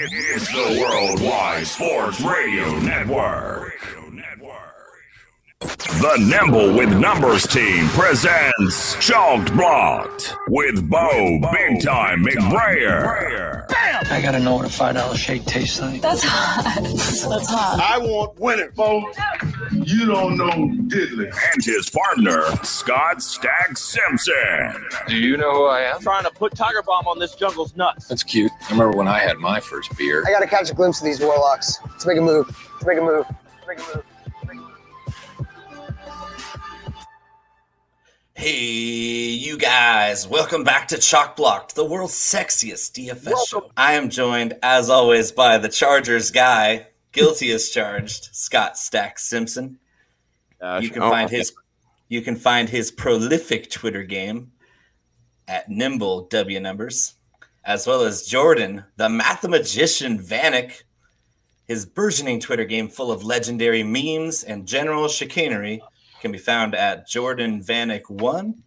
It's the Worldwide Sports Radio Network. The Nimble with Numbers team presents Chalked Blocked with Bo Big Time McBrayer. I gotta know what a five dollar shake tastes like. That's hot. That's hot. I want winning, folks. You don't know diddly. And his partner, Scott Stag Simpson. Do you know who I am? trying to put Tiger Bomb on this jungle's nuts. That's cute. I remember when I had my first beer. I gotta catch a glimpse of these warlocks. Let's make a move. Let's make a move. Let's make a move. Hey, you guys, welcome back to Chalk Blocked, the world's sexiest DFS show. I am joined, as always, by the Chargers guy, guilty as charged, Scott Stack Simpson. Uh, you can oh, find his you can find his prolific Twitter game at Nimble W Numbers, as well as Jordan, the mathematician Vanek, his burgeoning Twitter game full of legendary memes and general chicanery can be found at Jordan Vanek one.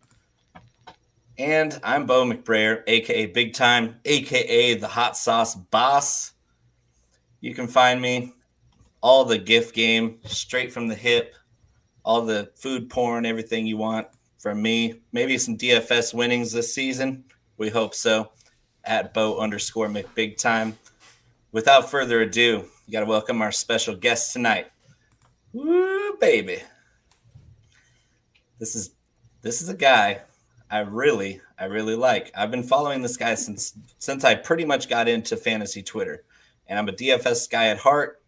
And I'm Bo McBrayer, aka Big Time, aka the Hot Sauce Boss. You can find me all the gift game straight from the hip, all the food porn, everything you want from me. Maybe some DFS winnings this season. We hope so. At Bo underscore McBig Time. Without further ado, you got to welcome our special guest tonight. Woo, baby this is this is a guy I really I really like. I've been following this guy since since I pretty much got into fantasy Twitter, and I'm a DFS guy at heart.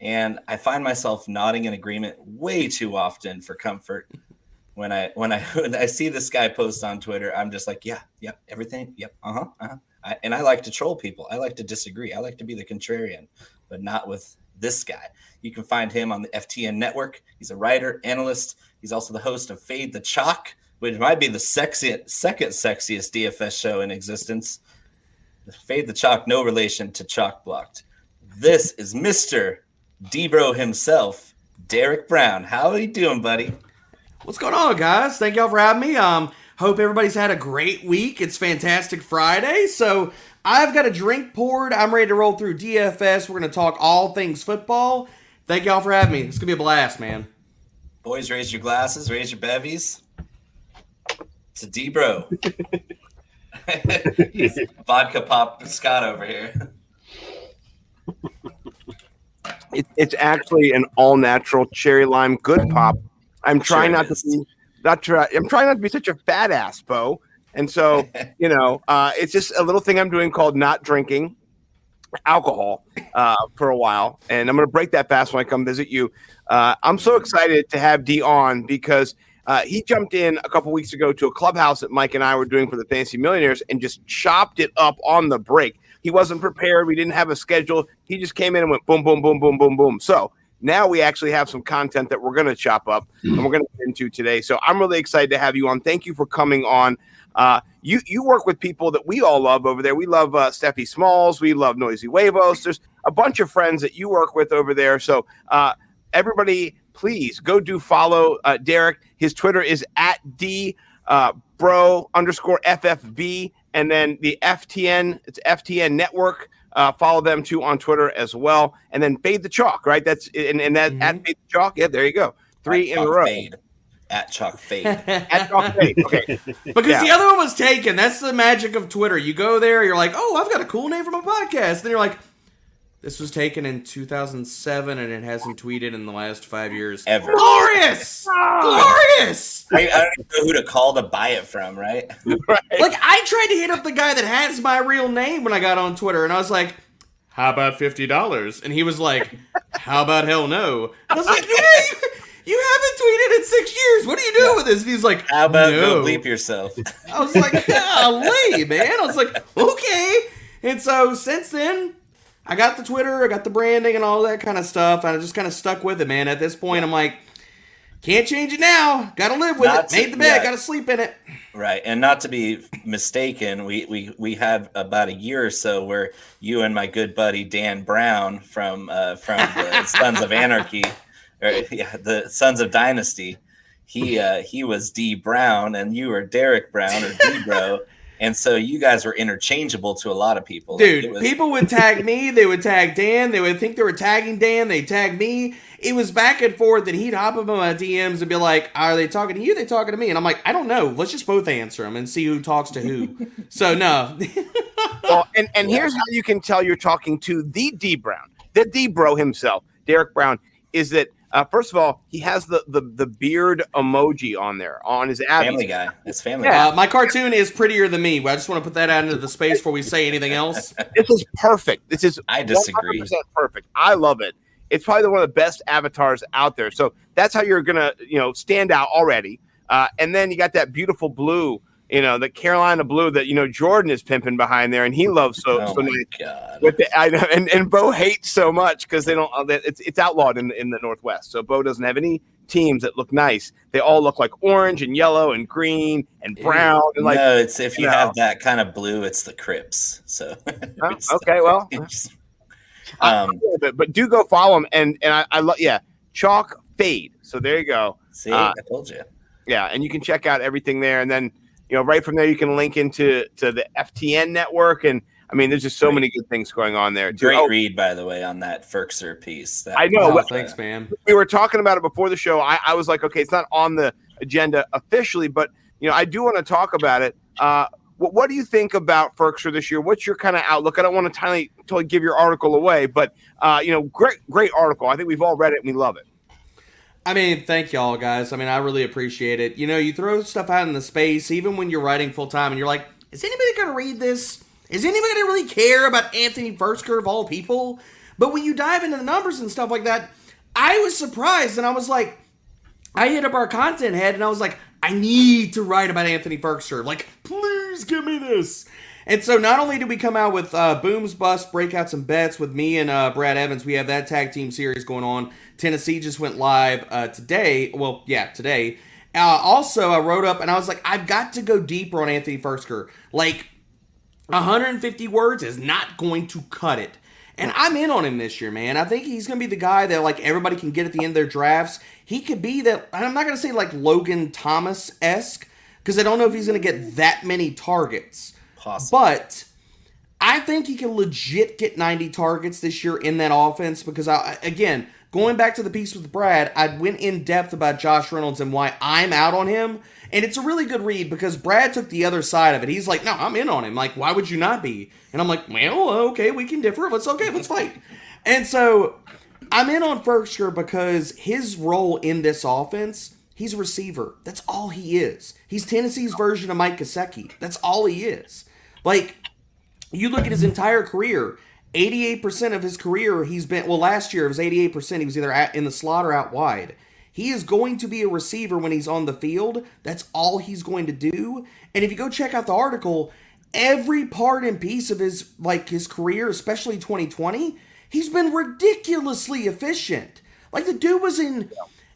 And I find myself nodding in agreement way too often for comfort. When I when I when I see this guy post on Twitter, I'm just like, yeah, yep, everything, yep, uh huh, uh huh. And I like to troll people. I like to disagree. I like to be the contrarian, but not with this guy. You can find him on the FTN network. He's a writer, analyst. He's also the host of Fade the Chalk, which might be the sexiest, second sexiest DFS show in existence. Fade the Chalk, no relation to Chalk Blocked. This is Mr. Debro himself, Derek Brown. How are you doing, buddy? What's going on, guys? Thank y'all for having me. Um, hope everybody's had a great week. It's Fantastic Friday, so I've got a drink poured. I'm ready to roll through DFS. We're gonna talk all things football. Thank y'all for having me. It's gonna be a blast, man. Boys, raise your glasses, raise your bevies. To Debro. He's vodka pop Scott over here. It, it's actually an all natural cherry lime good pop. I'm trying Sure not it to be not try. I'm trying not to be such a badass, Bo. And so you know, uh, it's just a little thing I'm doing called not drinking alcohol uh, for a while, and I'm going to break that fast when I come visit you. Uh, I'm so excited to have D on because uh, he jumped in a couple weeks ago to a clubhouse that Mike and I were doing for the Fantasy Millionaires and just chopped it up on the break. He wasn't prepared. We didn't have a schedule. He just came in and went boom, boom, boom, boom, boom, boom. So now we actually have some content that we're going to chop up and we're going to get into today. So I'm really excited to have you on. Thank you for coming on. Uh, you you work with people that we all love over there. We love uh, Steffi Smalls. We love Noisy Huevos. There's a bunch of friends that you work with over there. So uh, everybody, please go do follow uh, Derek. His Twitter is at d uh, bro underscore ffb, and then the FTN. It's FTN Network. Uh, follow them too on Twitter as well, and then fade the chalk. Right, that's and, and that at fade the chalk. Yeah, there you go. Three At in a row. Fade. At Chalk Fade. At chalk fade. Okay. Because Yeah. the other one was taken. That's the magic of Twitter. You go there, you're like, oh, I've got a cool name for my podcast. Then you're like, this was taken in 2007 and it hasn't tweeted in the last five years. Ever. Glorious! Ah. Glorious! I, I don't even know who to call to buy it from, right? right? Like, I tried to hit up the guy that has my real name when I got on Twitter, and I was like, how about $50? And he was like, how about hell no? And I was like, yeah, you, you haven't tweeted in six years. What are you doing with this? And he's like, How about no. go bleep yourself? I was like, golly, man. I was like, okay. And so since then, I got the Twitter, I got the branding and all that kind of stuff. And I just kind of stuck with it, man. At this point, I'm like, can't change it now. Gotta live with Not it. to- Made the bed, yeah. gotta sleep in it. Right, and not to be mistaken, we we we had about a year or so where you and my good buddy Dan Brown from uh, from the Sons of Anarchy, or yeah, the Sons of Dynasty, he uh, he was D Brown and you were Derek Brown or D Bro, and so you guys were interchangeable to a lot of people. Dude, Like, was- people would tag me, they would tag Dan, they would think they were tagging Dan, they tag me. It was back and forth, and he'd hop up on my DMs and be like, Are they talking to you? Are they talking to me? And I'm like, I don't know. Let's just both answer them and see who talks to who. so, no. Well, and, and here's how you can tell you're talking to the D Brown, the D Bro himself, Derek Brown, is that uh, first of all, he has the, the the beard emoji on there on his ab. Family Guy. It's Family Uh, Guy. my cartoon is prettier than me. I just want to put that out into the space before we say anything else. This is perfect. This is I disagree. 100% perfect. I love it. It's probably one of the best avatars out there. So that's how you're gonna, you know, stand out already. Uh, and then you got that beautiful blue, you know, the Carolina blue that you know Jordan is pimping behind there, and he loves so Oh so god. With the, I know, and, and Bo hates so much because they don't. uh, It's it's outlawed in in the Northwest, so Bo doesn't have any teams that look nice. They all look like orange and yellow and green and brown and like. no, it's if you you know. have that kind of blue, it's the Crips. So Oh, okay, well, um, but, but do go follow him and and I, I love yeah chalk fade. So there you go. see, Uh, I told you. Yeah, and you can check out everything there, and then you know right from there you can link into to the FTN network, and I mean there's just so Great. many good things going on there. Too. Great Oh, read, by the way, on that Firkser piece. That I know, Oh, thanks, man. we were talking about it before the show. I, I was like, okay, it's not on the agenda officially, but you know I do want to talk about it. Uh, what, what do you think about Firkser this year? What's your kind of outlook? I don't want to totally, totally give your article away, but uh, you know, great great article. I think we've all read it and we love it. I mean, thank y'all, guys. I mean, I really appreciate it. You know, you throw stuff out in the space, even when you're writing full time, and you're like, is anybody going to read this? Is anybody going to really care about Anthony Firkser of all people? But when you dive into the numbers and stuff like that, I was surprised, and I was like, I hit up our content head, and I was like, I need to write about Anthony Firkser. Like, please give me this. And so not only did we come out with uh, Booms, Bust, Breakouts, and Bets with me and uh, Brad Evans, we have that tag team series going on. Tennessee just went live uh, today. Well, yeah, today. Uh, also, I wrote up and I was like, I've got to go deeper on Anthony Firkser. Like, 150 words is not going to cut it. And I'm in on him this year, man. I think he's going to be the guy that like everybody can get at the end of their drafts. He could be that. and I'm not going to say like Logan Thomas esque because I don't know if he's going to get that many targets. Possible. But I think he can legit get 90 targets this year in that offense because I again going back to the piece with Brad, I went in depth about Josh Reynolds and why I'm out on him. And it's a really good read because Brad took the other side of it. He's like, no, I'm in on him. Like, why would you not be? And I'm like, well, okay, we can differ. Let's okay, let's fight. And so I'm in on Firkser because his role in this offense, he's a receiver. That's all he is. He's Tennessee's version of Mike Gesicki. That's all he is. Like, you look at his entire career, 88% of his career, he's been, well, last year it was 88%. He was either at, in the slot or out wide. He is going to be a receiver when he's on the field. That's all he's going to do. And if you go check out the article, every part and piece of his like his career, especially 2020, he's been ridiculously efficient. Like the dude was in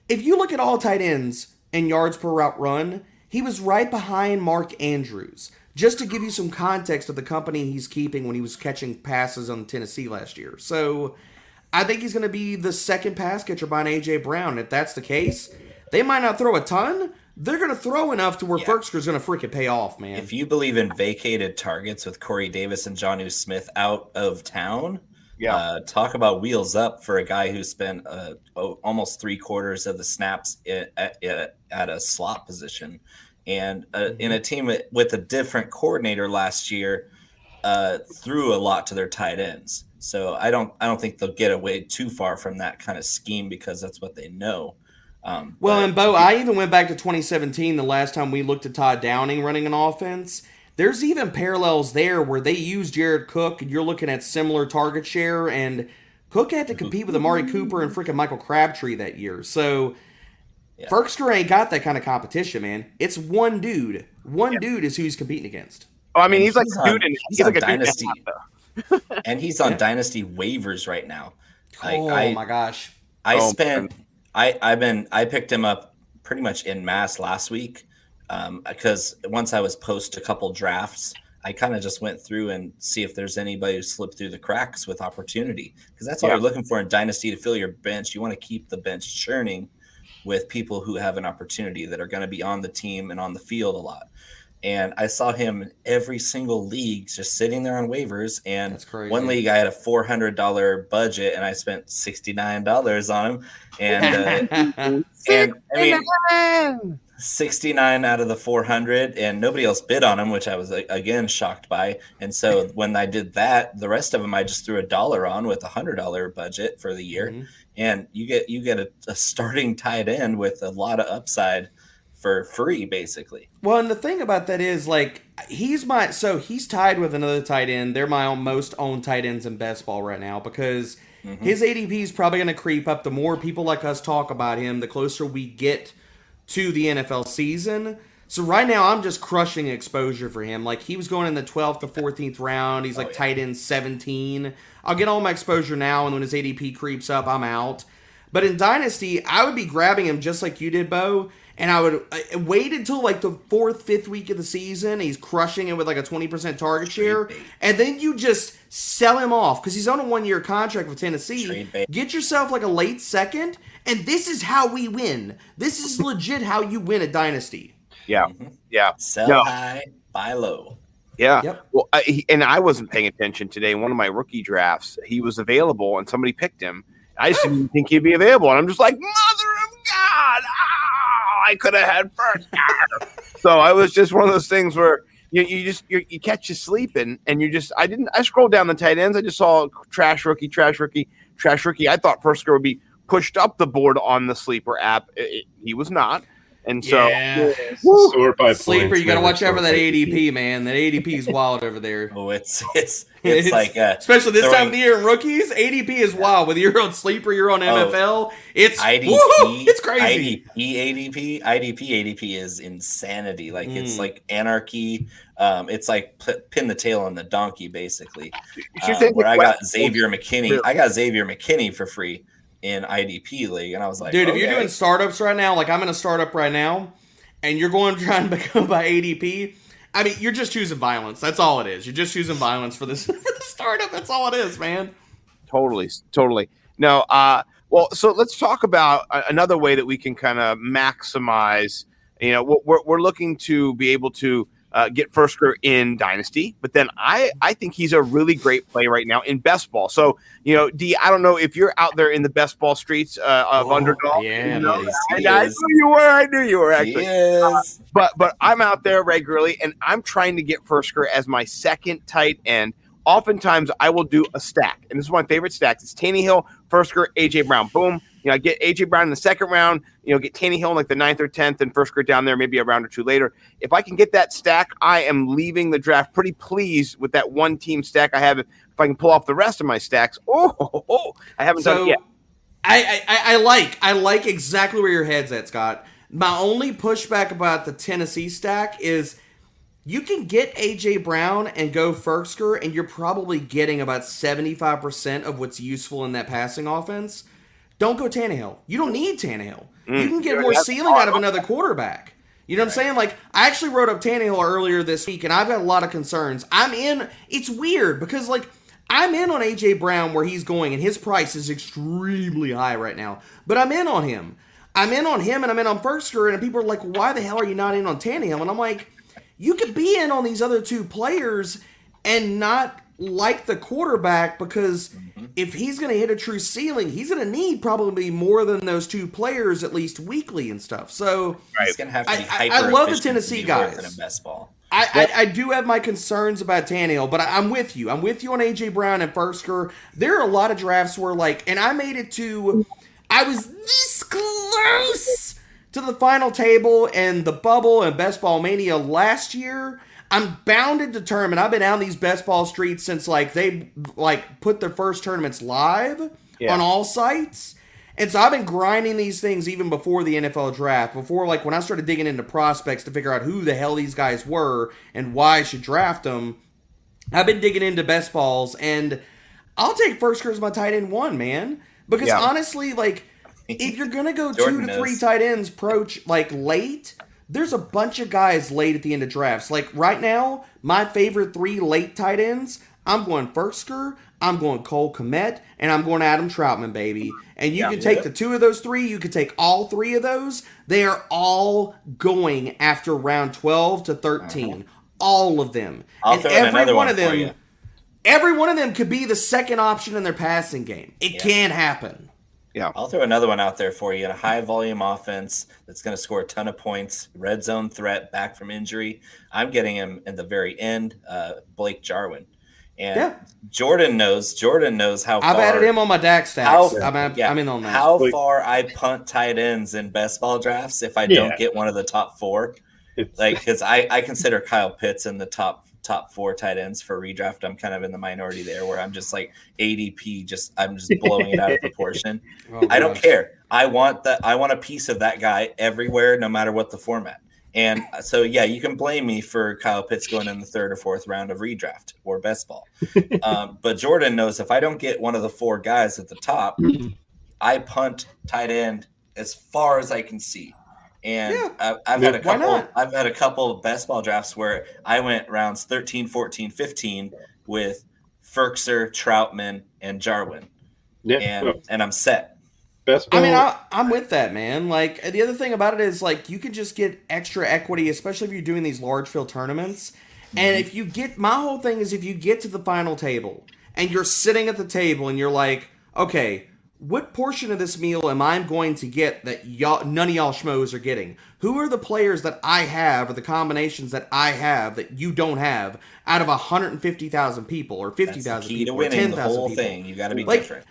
if you look at all tight ends and yards per route run, he was right behind Mark Andrews. Just to give you some context of the company he's keeping when he was catching passes on Tennessee last year. So I think he's going to be the second pass catcher behind AJ Brown. If that's the case, they might not throw a ton. They're going to throw enough to where Yeah. Firkser's going to freaking pay off, man. If you believe in vacated targets with Corey Davis and Jonnu Smith out of town, Yeah. uh, talk about wheels up for a guy who spent uh, oh, almost three quarters of the snaps at, at, at a slot position. And uh, in a team with- a different coordinator last year, uh, threw a lot to their tight ends. So I don't, I don't think they'll get away too far from that kind of scheme because that's what they know. Um, Well, and Bo, I even went back to 2017, the last time we looked at Todd Downing running an offense. There's even parallels there where they used Jared Cook, and you're looking at similar target share, and Cook had to compete with Amari Cooper and freaking Michael Crabtree that year. So Yeah. Firkser ain't got that kind of competition, man. It's one dude. One dude is who he's competing against. Oh, I mean, And he's like he's on- dude in he's he's on like a dude Dynasty. half, and he's on dynasty waivers right now. Like, oh I, my gosh. I Oh, spent I I've been I picked him up pretty much in mass last week um, because once I was post a couple drafts, I kind of just went through and see if there's anybody who slipped through the cracks with opportunity because that's what Yeah. you're looking for in dynasty to fill your bench. You want to keep the bench churning with people who have an opportunity that are going to be on the team and on the field a lot. and I saw him in every single league just sitting there on waivers. And one league I had a four hundred dollar budget, and I spent sixty nine dollars on him. And uh, and I mean, sixty nine out of the four hundred, and nobody else bid on him, which I was again shocked by. And so when I did that, the rest of them I just threw a dollar on with a hundred dollar budget for the year, Mhm. And you get you get a, a starting tight end with a lot of upside for free, basically. Well, and the thing about that is, like, he's my so he's tied with another tight end. They're my own, most owned tight ends in best ball right now because mm-hmm. his ADP is probably going to creep up. The more people like us talk about him, the closer we get to the NFL season. So right now, I'm just crushing exposure for him. Like he was going in the 12th to 14th round. He's oh, like yeah. tight end 17. I'll get all my exposure now, and when his ADP creeps up, I'm out. But in Dynasty, I would be grabbing him just like you did, Bo. And I would uh, wait until like the fourth, fifth week of the season. He's crushing it with like a 20% target share. And then you just sell him off because he's on a one year contract with Tennessee. Get yourself like a late second. And this is how we win. This is legit how you win a Dynasty. Yeah, yeah, Sell No. high, buy low. Yeah. Yep. Well, I, he, and I wasn't paying attention today. In one of my rookie drafts, he was available, and somebody picked him. I just didn't think he'd be available, and I'm just like, mother of God! Oh, I could have had first. so I was just one of those things where you, you just you you catch you sleeping, and you just I didn't I scrolled down the tight ends. I just saw trash rookie, trash rookie, trash rookie. I thought Firkser would be pushed up the board on the sleeper app. It- it- he was not, and so Yeah. Woo. Sort by Sleeper, points, you got to watch out for that ADP, man. That ADP is wild over there. Oh, it's it's it's, like uh, especially this throwing- time of the year in rookies, ADP is wild. Whether you're on sleeper, you're on MFL, it's IDP. woo, it's crazy. IDP, ADP, IDP, ADP is insanity. Like it's Mm. like anarchy. Um, it's like p- pin the tail on the donkey, basically. should Uh, where I got Xavier McKinney. I got Xavier McKinney for free in IDP league, and I was like, Dude, if you're doing startups right now, like I'm in a startup right now, and you're going to try and become by ADP, I mean, you're just choosing violence. That's all it is. You're just choosing violence for this for the startup. That's all it is, man. totally totally no uh well so let's talk about another way that we can kind of maximize you know we're- we're, we're looking to be able to uh, get Firkser in Dynasty, but then I I think he's a really great play right now in best ball. So you know, D, I don't know if you're out there in the best ball streets uh, of Oh, underdog. yeah, you know? Is, I knew you were. I knew you were actually is. but but I'm out there regularly and I'm trying to get Firkser as my second tight end. Oftentimes I will do a stack, and this is my favorite stacks. It's Tannehill, Firkser, AJ Brown. Boom. You know, I get AJ Brown in the second round. You know, get Tannehill in like the ninth or tenth, and first grade down there maybe a round or two later. If I can get that stack, I am leaving the draft pretty pleased with that one team stack I have. If I can pull off the rest of my stacks, oh, oh, I haven't done it yet. I, I I like I like exactly where your head's at, Scott. My only pushback about the Tennessee stack is you can get AJ Brown and go Firkser, and you're probably getting about 75% of what's useful in that passing offense. Don't go Tannehill. You don't need Tannehill. you mm. can get more ceiling out of another quarterback. You know what I'm saying? Like, I actually wrote up Tannehill earlier this week, and I've got a lot of concerns. I'm in. It's weird because, like, I'm in on AJ Brown where he's going, and his price is extremely high right now. But I'm in on him. I'm in on him, and I'm in on Firkser, and people are like, "Why the hell are you not in on Tannehill?" And I'm like, "You could be in on these other two players and not like the quarterback because mm-hmm. if he's going to hit a true ceiling, he's going to need probably more than those two players at least weekly and stuff." So He's gonna have to I- I- I love the Tennessee guys. it in best ball. I, I, I do have my concerns about Tannehill, but I, I'm with you. I'm with you on AJ Brown and Firkser. There are a lot of drafts where, like, and I made it to, I was this close to the final table and the bubble and Best Ball Mania last year. I'm bound and determined. I've been out on these best ball streets since like they like put their first tournaments live Yeah. on all sites. And so I've been grinding these things even before the NFL draft, before like when I started digging into prospects to figure out who the hell these guys were and why I should draft them. I've been digging into best balls, and I'll take Firkser as my tight end one, man. Because Yeah. honestly, like if you're gonna go two to three knows. tight ends approach like late, there's a bunch of guys late at the end of drafts. Like right now, my favorite three late tight ends, I'm going Firkser, I'm going Cole Kmet, and I'm going Adam Trautman, baby. And you can take the two of those three, you can take all three of those. They are all going after round 12 to 13. All of them. I'll and every one one of them every one of them could be the second option in their passing game. It can happen. I'll throw another one out there for you in a high volume offense that's going to score a ton of points, red zone threat, back from injury. I'm getting him in the very end, uh, Blake Jarwin. And Yeah. Jordan knows. Jordan knows how I've far, added him on my DAX how, stacks. I'm, I'm, yeah, I'm in on that. how Like- far I punt tight ends in best ball drafts if I Yeah. don't get one of the top four. It's Like, because I, I consider Kyle Pitts in the top top four tight ends for redraft. I'm kind of in the minority there where I'm just like ADP, just I'm just blowing it out of proportion. Oh, I don't care. I want that. I want a piece of that guy everywhere, no matter what the format. And so, yeah, you can blame me for Kyle Pitts going in the third or fourth round of redraft or best ball. um, but Jordan knows if I don't get one of the four guys at the top, I punt tight end as far as I can see. And Yeah. I've, I've had a couple. I've had a couple of best ball drafts where I went rounds 13, 14, 15 with Firkser, Trautman, and Jarwin, yeah. and no, and I'm set. best I mean, I, I'm with that, man. Like, the other thing about it is, like, you can just get extra equity, especially if you're doing these large field tournaments. And mm-hmm. if you get, my whole thing is if you get to the final table and you're sitting at the table and you're like, okay, what portion of this meal am I going to get that y'all, none of y'all schmoes are getting? Who are the players that I have or the combinations that I have that you don't have out of 150,000 people or That's the 50,000 key to people or winning the 10,000 whole people? thing. You got to be Like, different.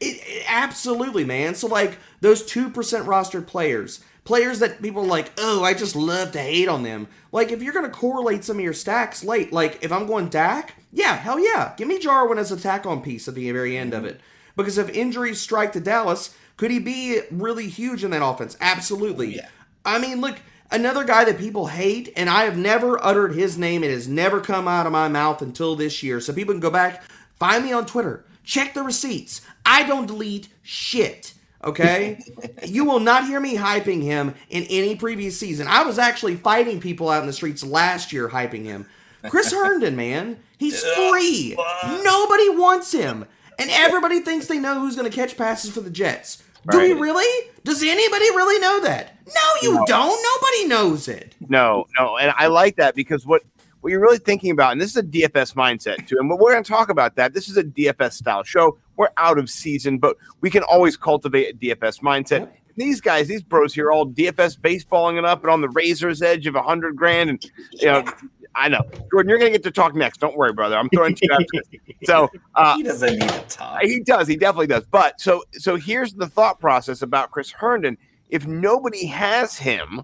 It, it- absolutely, man. So like those two percent rostered players, players that people are like, oh, I just love to hate on them. Like if you're gonna correlate some of your stacks late, like if I'm going Dak, yeah, hell yeah, give me Jarwin as a tack on piece at the very end of mm-hmm. it. Because if injuries strike to Dallas, could he be really huge in that offense? Absolutely. Oh, yeah. I mean, look, another guy that people hate, and I have never uttered his name. It has never come out of my mouth until this year. So people can go back, find me on Twitter, check the receipts. I don't delete shit. Okay? you will not hear me hyping him in any previous season. I was actually fighting people out in the streets last year hyping him. Chris Herndon, man. He's free. Nobody wants him. And everybody thinks they know who's going to catch passes for the Jets. Do we really? Does anybody really know that? No, you don't. Nobody knows it. No, no, and I like that because what what you're really thinking about, and this is a DFS mindset too, and we're going to talk about that. This is a DFS style show. We're out of season, but we can always cultivate a DFS mindset. These guys, these bros here, all DFS baseballing it up and on the razor's edge of a hundred grand, and you know, I know, Jordan, you're going to get to talk next. Don't worry, brother. I'm throwing to you this. So, uh, he doesn't need to talk. he does. He definitely does. But so so here's the thought process about Chris Herndon. If nobody has him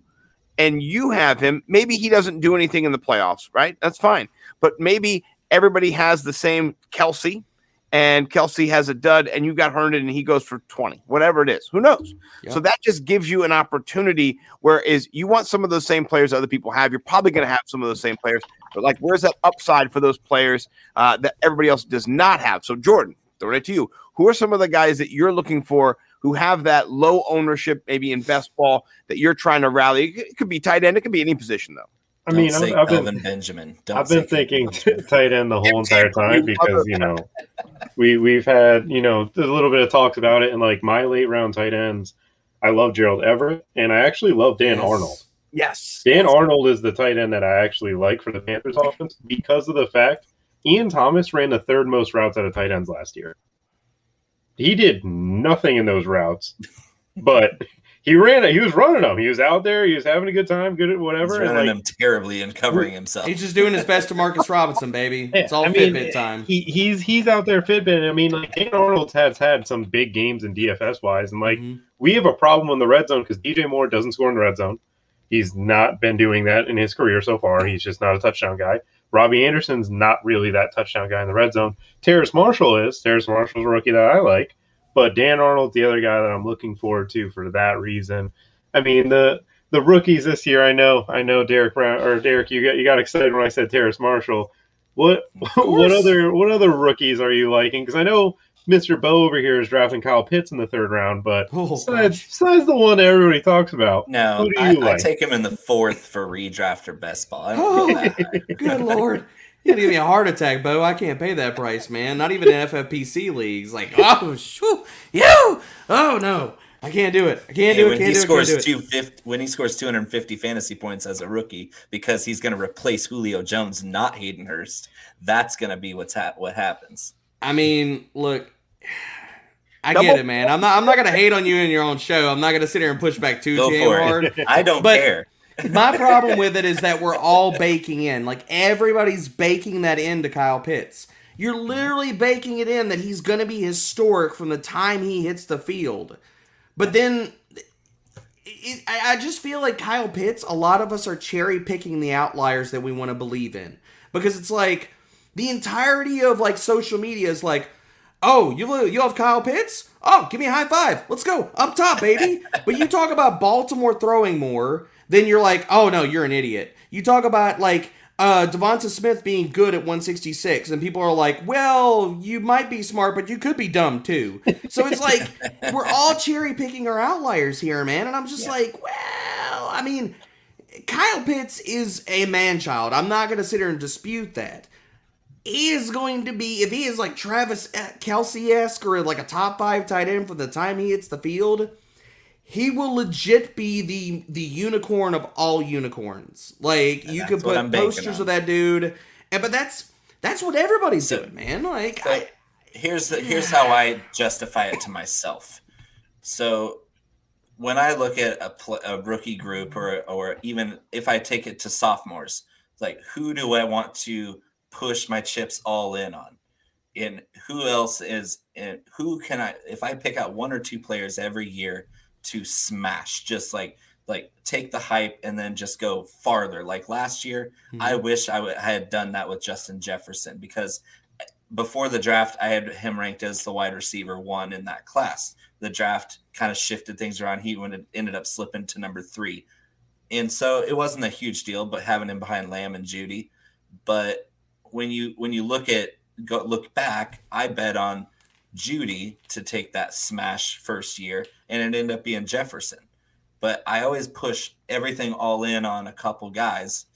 and you have him, maybe he doesn't do anything in the playoffs, right? That's fine. But maybe everybody has the same Kelce and Kelce has a dud and you got Herndon and he goes for 20, whatever it is. Who knows? So that just gives you an opportunity. Whereas you want some of those same players other people have, you're probably going to have some of those same players. But like, where's that upside for those players uh, that everybody else does not have? So Jordan, throw it to you. Who are some of the guys that you're looking for who have that low ownership, maybe in best ball that you're trying to rally? It could be tight end. It could be any position though. I Don't mean, I've, I've been, Benjamin. Don't I've been thinking Benjamin. tight end the whole entire time because you know we we've had you know a little bit of talks about it and like my late round tight ends. I love Gerald Everett and I actually love Dan Yes. Arnold. Yes. Dan Arnold is the tight end that I actually like for the Panthers offense because of the fact Ian Thomas ran the third most routes out of tight ends last year. He did nothing in those routes, but he ran it. He was running them. He was out there. He was having a good time, good at whatever. and, running like, him terribly and covering himself. He's just doing his best to Marcus Robinson, baby. It's all I mean, Fitbit time. He, he's he's out there Fitbit. I mean, like Dan Arnold has had some big games in DFS wise, and like Mhm. we have a problem in the red zone because DJ Moore doesn't score in the red zone. He's not been doing that in his career so far. He's just not a touchdown guy. Robbie Anderson's not really that touchdown guy in the red zone. Terrace Marshall is. Terrace Marshall's a rookie that I like, but Dan Arnold, the other guy that I'm looking forward to for that reason. I mean the the rookies this year. I know, I know, Derek Brown or Derek, you got you got excited when I said Terrace Marshall. What what other what other rookies are you liking? Because I know Mr. Bo over here is drafting Kyle Pitts in the third round, but Oh, besides, gosh. besides the one everybody talks about, No, Who do I, you I like? take him in the fourth for redraft or best ball. I don't go that high. Good lord. You're gonna give me a heart attack, Bo. I can't pay that price, man. Not even in FFPC leagues. Like, oh, shoo, you, oh no, I can't do it. I can't do it. when Can't he do it. scores Can't do it. 250 when he scores 250 fantasy points as a rookie because he's going to replace Julio Jones, not Hayden Hurst. That's going to be what's hap- what happens. I mean, look, I Double- get it, man. I'm not. I'm not gonna hate on you in your own show. I'm not gonna sit here and push back too Go damn hard. I don't But- care. My problem with it is that we're all baking in, like everybody's baking that into Kyle Pitts. You're literally baking it in that he's going to be historic from the time he hits the field. But then it, I I just feel like Kyle Pitts, a lot of us are cherry picking the outliers that we want to believe in. Because it's like the entirety of like social media is like, oh, you you have Kyle Pitts? Oh, give me a high five. Let's go up top, baby. but you talk about Baltimore throwing more, then you're like, oh no, you're an idiot. You talk about like uh Devonta Smith being good at 166, and people are like, well, you might be smart, but you could be dumb too. So it's like we're all cherry picking our outliers here, man. And I'm just like, well, I mean, Kyle Pitts is a man child. I'm not gonna sit here and dispute that he is going to be if he is like Travis Kelce esque or like a top five tight end from the time he hits the field, he will legit be the the unicorn of all unicorns. Like you that's could put posters of that dude, and but that's that's what everybody's So- doing, man. Like So I, here's the here's how I justify it to myself. So when I look at a, pl- a rookie group, or or even if I take it to sophomores, like who do I want to push my chips all in on? And who else is? And who can I? If I pick out one or two players every year to smash, just like like take the hype and then just go farther. Like last year, I mm-hmm. wish I would- I had done that with Justin Jefferson because eh, before the draft, I had him ranked as the wide receiver one in that class. The draft kind of shifted things around. He went, ended up slipping to number three. And so it wasn't a huge deal, but having him behind Lamb and Jeudy. But when you when you look at go look back, I bet on Jeudy to take that smash first year, and it ended up being Jefferson. But I always push everything all in on a couple guys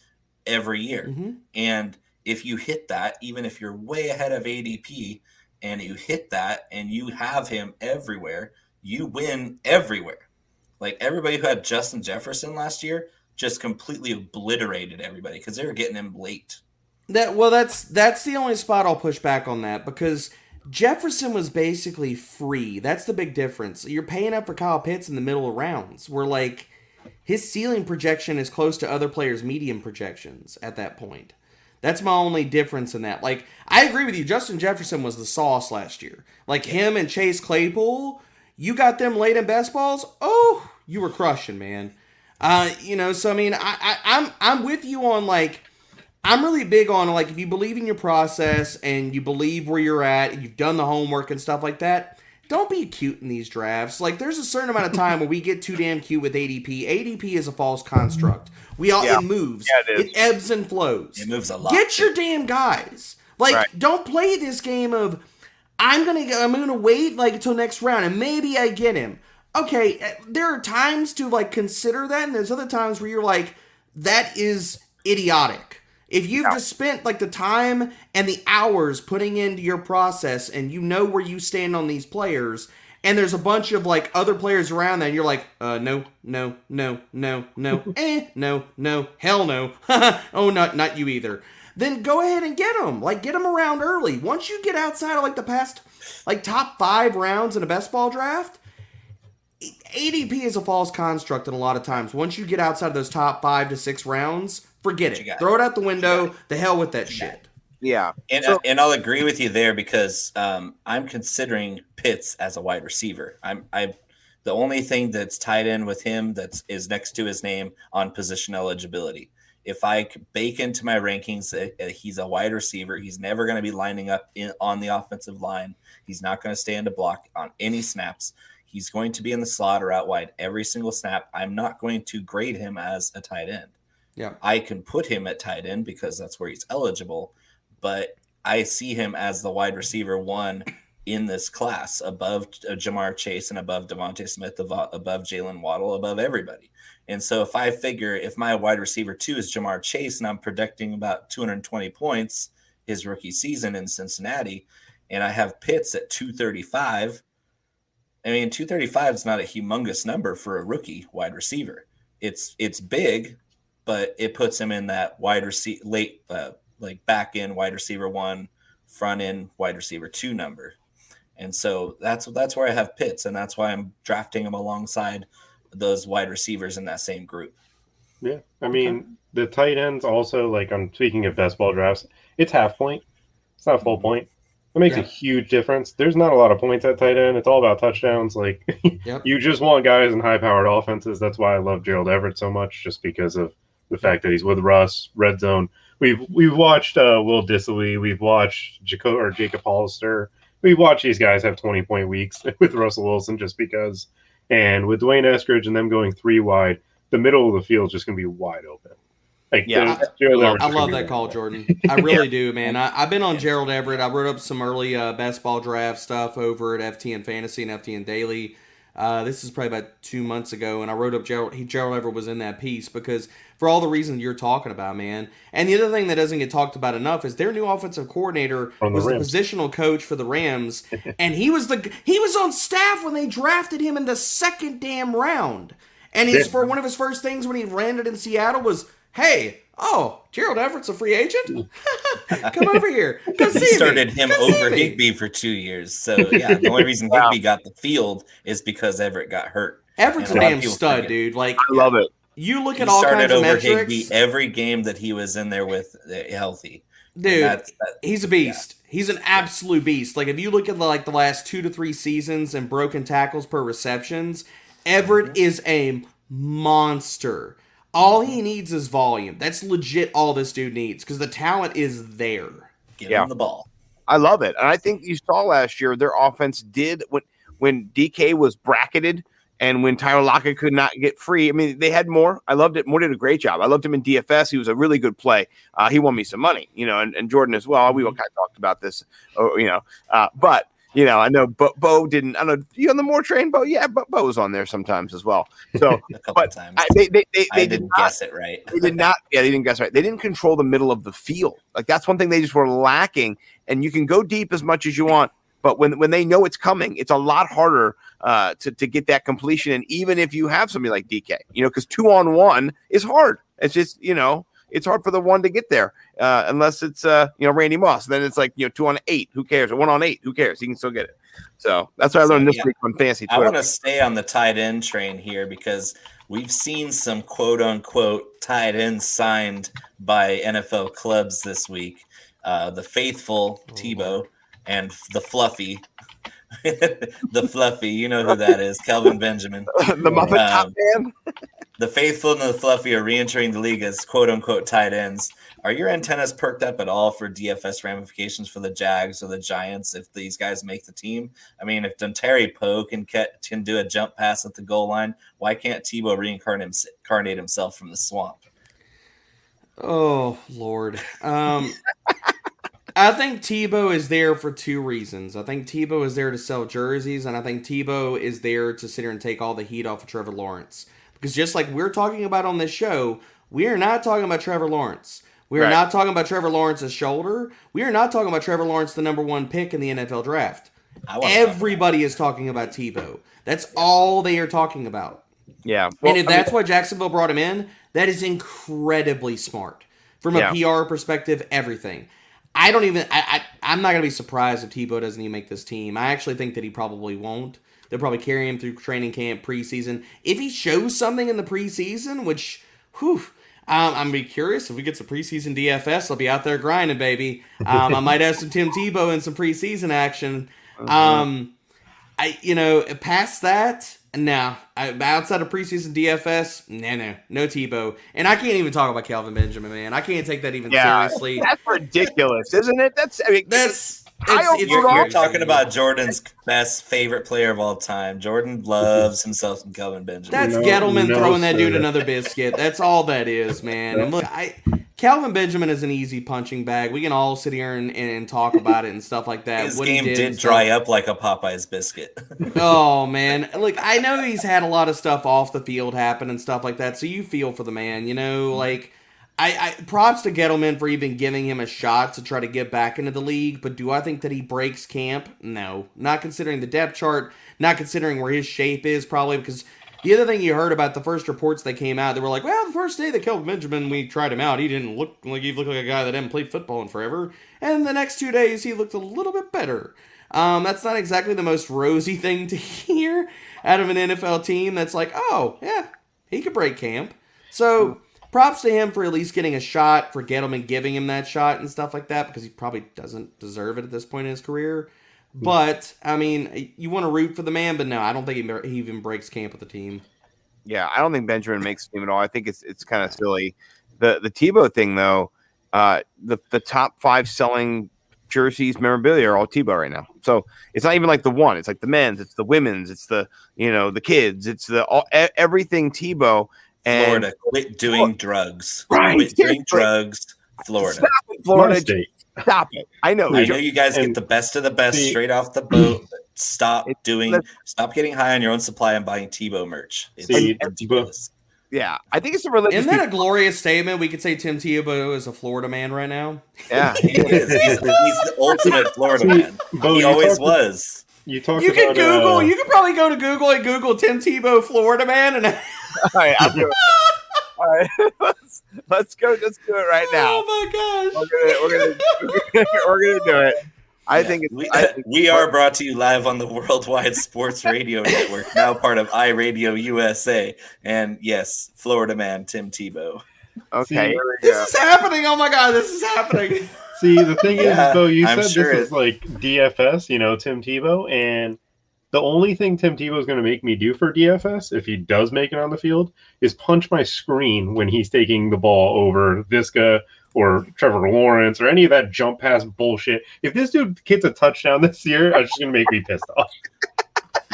every year. Mhm. And if you hit that, even if you're way ahead of ADP and you hit that and you have him everywhere, you win everywhere. Like everybody who had Justin Jefferson last year just completely obliterated everybody because they were getting him late. That well, that's that's the only spot I'll push back on that because Jefferson was basically free. That's the big difference. You're paying up for Kyle Pitts in the middle of rounds. Where like his ceiling projection is close to other players' medium projections at that point. That's my only difference in that. Like I agree with you. Justin Jefferson was the sauce last year. Like him and Chase Claypool, you got them late in best balls. Oh, you were crushing, man. Uh, you know, so I mean, I, I I'm I'm with you on like I'm really big on like if you believe in your process and you believe where you're at and you've done the homework and stuff like that, don't be cute in these drafts. Like there's a certain amount of time where we get too damn cute with ADP. ADP is a false construct. We all Yeah. it moves. Yeah, it is. ebbs and flows. It moves a lot. Get your damn guys. Like Right. don't play this game of I'm gonna I'm gonna wait like until next round and maybe I get him. Okay, eh, there are times to like consider that, and there's other times where you're like, that is idiotic. If you've just spent like the time and the hours putting into your process and you know where you stand on these players, and there's a bunch of like other players around that, and you're like, uh, no, no, no, no, no, eh, no, no, hell no, oh, not not you either. Then go ahead and get them. Like get them around early. Once you get outside of like the past like top five rounds in a best ball draft, ADP is a false construct, and a lot of times, once you get outside of those top five to six rounds, forget it. Throw it out the window. The hell with that shit. Yeah. And, So- and I'll agree with you there because um, I'm considering Pitts as a wide receiver. I'm I the only thing that's tied in with him that's is next to his name on position eligibility. If I bake into my rankings that uh, he's a wide receiver, he's never going to be lining up in, on the offensive line. He's not going to stand to block on any snaps. He's going to be in the slot or out wide every single snap. I'm not going to grade him as a tight end. Yeah. I can put him at tight end because that's where he's eligible, but I see him as the wide receiver one in this class above uh, Ja'Marr Chase and above DeVonta Smith, above Jalen Waddle, above everybody. And so if I figure if my wide receiver two is Ja'Marr Chase and I'm predicting about 220 points, his rookie season in Cincinnati, and I have Pitts at 235. I mean, 235 is not a humongous number for a rookie wide receiver. It's it's big, but it puts him in that wide receiver late uh, like back end wide receiver one, front end wide receiver two number. And so that's that's where I have Pitts, and that's why I'm drafting him alongside those wide receivers in that same group. Yeah, I mean the tight ends also like I'm speaking of best ball drafts. It's half point. It's not full point. It makes Yeah. a huge difference. There's not a lot of points at tight end. It's all about touchdowns. Like Yep. you just want guys in high powered offenses. That's why I love Gerald Everett so much, just because of the fact that he's with Russ, red zone. We've we've watched uh, Will Dissly, we've watched Jaco or Jacob Hollister. We've watched these guys have 20 point weeks with Russell Wilson just because. And with D'Wayne Eskridge and them going three wide, the middle of the field is just going to be wide open. Like Yeah. Everett's I just gonna love that call. Jordan. I really do, man. I, I've been on Gerald Everett. I wrote up some early uh, best ball draft stuff over at FTN Fantasy and FTN Daily. Uh, this is probably about two months ago, and I wrote up Gerald. He Gerald Everett was in that piece because for all the reasons you're talking about, man. And the other thing that doesn't get talked about enough is their new offensive coordinator the was the positional coach for the Rams, and he was the he was on staff when they drafted him in the second damn round. And his Yeah. for one of his first things when he landed in Seattle was, "Hey, oh, Gerald Everett's a free agent. Come over here. Come He see started me. him Come over me." Higbee for two years. So yeah, the only reason Wow. Higbee got the field is because Everett got hurt. Everett's a And a damn stud, forget. dude. Like I love it. You look He at all started kinds of over metrics, Higbee every game that he was in there with uh, healthy. Dude. that's- that- He's a beast. He's an absolute beast. Like if you look at the, like the last two to three seasons and broken tackles per receptions, Everett Mm-hmm. is a monster. All he needs is volume. That's legit all this dude needs because the talent is there. give Yeah. him the ball. I love it. And I think you saw last year their offense did when when DK was bracketed and when Tyler Lockett could not get free. I mean, they had more. I loved it. Moore did a great job. I loved him in DFS. He was a really good play. Uh, he won me some money, you know, and, and Jordan as well. We all kind of talked about this, uh, you know. Uh, but you know, I know Bo, Bo didn't. I know. You on the Moore train, Bo? Yeah, but Bo was on there sometimes as well. So, A couple but times. I, they they they, they did didn't not guess it right. they did not yeah they didn't guess right they didn't control the middle of the field like that's one thing they just were lacking and you can go deep as much as you want but when when they know it's coming it's a lot harder uh to, to get that completion. And even if you have somebody like dk you know because two on one is hard. It's just you know it's hard for the one to get there uh unless it's uh you know randy moss. Then it's like you know two on eight. Who cares? Or one on eight. Who cares? He can still get it. So that's what i learned this Yeah. week on fantasy I want to stay on the tight end train here because we've seen some quote unquote tight ends signed by NFL clubs this week. Uh, the faithful Tebow and the fluffy, the fluffy, you know who that is, Kelvin Benjamin. the muppet top Um, man The faithful and the fluffy are re-entering the league as quote unquote tight ends. Are your antennas perked up at all for DFS ramifications for the Jags or the Giants if these guys make the team? I mean, if Dontari Poe can get, can do a jump pass at the goal line, why can't Tebow reincarnate himself from the swamp? Oh Lord. Um I think Tebow is there for two reasons. I think Tebow is there to sell jerseys, and I think Tebow is there to sit here and take all the heat off of Trevor Lawrence. Because just like we're talking about on this show, we are not talking about Trevor Lawrence. We are Right. not talking about Trevor Lawrence's shoulder. We are not talking about Trevor Lawrence, the number one pick in the NFL draft. Wanna talk Everybody is talking about Tebow. That's all they are talking about. yeah and if I mean, that's why Jacksonville brought him in, that is incredibly smart from a Yeah. PR perspective. Everything. I don't even. I, I I'm not gonna be surprised if Tebow doesn't even make this team. I actually think that he probably won't. They'll probably carry him through training camp, preseason. If he shows something in the preseason, which, whew, um, I'm be curious if we get some preseason DFS. I'll be out there grinding, baby. Um, I might have some Tim Tebow in some preseason action. Um, I you know past that, no. I, outside of preseason DFS, no, no, no Tebow, and I can't even talk about Kelvin Benjamin, man. I can't take that even Yeah, seriously. that's ridiculous, isn't it? That's I mean, That's it's, it's You're, you're talking about Jordan's best favorite player of all time. Jordan loves himself some Kelvin Benjamin. That's No, Gettleman no, throwing that dude sir. another biscuit. That's all that is, man. And look, I Kelvin Benjamin is an easy punching bag. We can all sit here and, and talk about it and stuff like that. His what he game did did, dry up like a Popeye's biscuit. Oh man, look, I know he's had a lot of stuff off the field happen and stuff like that. So you feel for the man, you know, like I, I props to Gettleman for even giving him a shot to try to get back into the league, but do I think that he breaks camp? No. Not considering the depth chart, not considering where his shape is, probably because the other thing you heard about the first reports that came out, they were like, well, the first day that Kelvin Benjamin, we tried him out, he didn't look like he looked like a guy that hadn't played football in forever. And the next two days, he looked a little bit better. Um, that's not exactly the most rosy thing to hear out of an NFL team that's like, oh, yeah, he could break camp. So props to him for at least getting a shot, for Gettleman giving him that shot and stuff like that, because he probably doesn't deserve it at this point in his career. But I mean, you want to root for the man, but no, I don't think he, he even breaks camp with the team. Yeah, I don't think Benjamin makes the team at all. I think it's it's kind of silly. The the Tebow thing though, uh, the the top five selling jerseys memorabilia are all Tebow right now. So it's not even like the one. It's like the men's, it's the women's, it's the you know the kids, it's the all, everything Tebow. And Florida, quit doing drugs. Right. Quit doing drugs. Florida. Stop it, Florida. Smart. Stop it. I know. I know you guys And- get the best of the best See- straight off the boat. Stop It- doing. Stop getting high on your own supply and buying Tebow merch. It's See, ridiculous. Yeah, I think it's a religious. Isn't that a glorious statement? We could say Tim Tebow is a Florida man right now. yeah, He is. He's, the, he's the ultimate Florida man. Bo, he always talked- was. You talked You can Google. uh, you can probably go to Google and Google Tim Tebow Florida man, and All right, I'll do it. All right, let's, let's go. Let's do it right now. oh my gosh, We're gonna, we're gonna, we're gonna do it. I think it's. We, I think, we are brought to you live on the Worldwide Sports Radio Network, now part of iRadio USA. And yes, Florida man Tim Tebow. okay. See, this is happening! Oh my god, this is happening! See, the thing Yeah, is, though, you I'm said sure this is like DFS, you know, Tim Tebow, and the only thing Tim Tebow is going to make me do for DFS, if he does make it on the field, is punch my screen when he's taking the ball over Viska or Trevor Lawrence or any of that jump pass bullshit. If this dude gets a touchdown this year, it's just going to make me pissed off.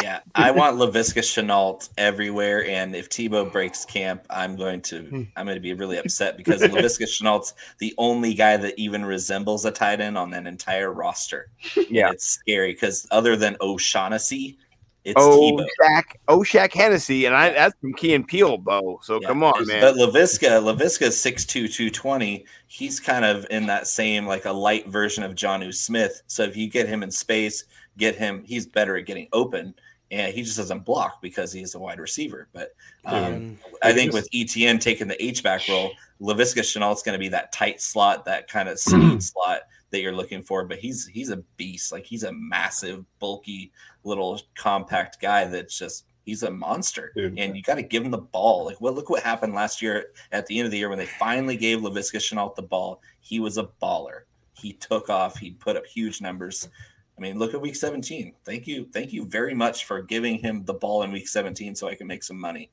Yeah, I want Laviska Shenault everywhere, and if Tebow breaks camp, I'm going to hmm. I'm going to be really upset because Laviska Shenault's the only guy that even resembles a tight end on that entire roster. Yeah. It's scary because other than O'Shaughnessy, it's Oh, Tebow. Shaq, oh, Hennessy, and I that's from Key and Peele, Bo. So Yeah, come on, man. But Laviska, Laviska's 6'2", 220. He's kind of in that same like a light version of Jonnu Smith. So if you get him in space, get him. He's better at getting open, and he just doesn't block because he's a wide receiver. But um, I think with ETN taking the H back role, Laviska Shenault's going to be that tight slot, that kind of speed slot that you're looking for. But he's he's a beast. Like he's a massive, bulky, little compact guy that's just he's a monster. Dude. And you got to give him the ball. Like well, look what happened last year at the end of the year when they finally gave Laviska Shenault the ball. He was a baller. He took off. He put up huge numbers. I mean, look at week 17. Thank you. Thank you very much for giving him the ball in week 17 so I can make some money.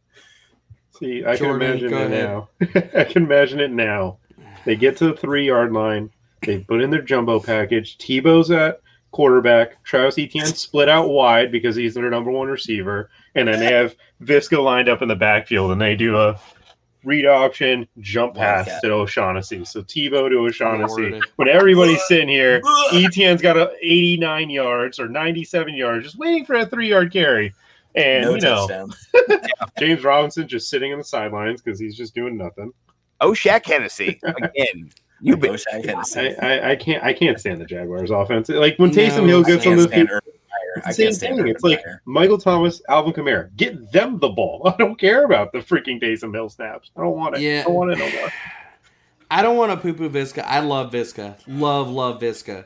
See, I Jordan, can imagine it now. I can imagine it now. They get to the three yard line. They put in their jumbo package. Tebow's at quarterback. Travis Etienne split out wide because he's their number one receiver. And then they have Viska lined up in the backfield and they do a read option jump pass Wildcat. to O'Shaughnessy. So Tebow to O'Shaughnessy. Lord. When everybody's sitting here, Etienne's got a 89 yards or 97 yards, just waiting for a three yard carry. And no you know. James Robinson just sitting on the sidelines because he's just doing nothing. oh, Shaq Hennessy again. You I been wish I I, I, I can't I can't stand the Jaguars offense. Like when Taysom No, Hill gets on can't the field, Urban Meyer. I it's the same stand thing. It's like Meyer. Michael Thomas, Alvin Kamara. Get them the ball. I don't care about the freaking Taysom Hill snaps. I don't want it. Yeah. I don't want it no more. I don't want to poo poo Viska. I love Viska. Love, love Viska.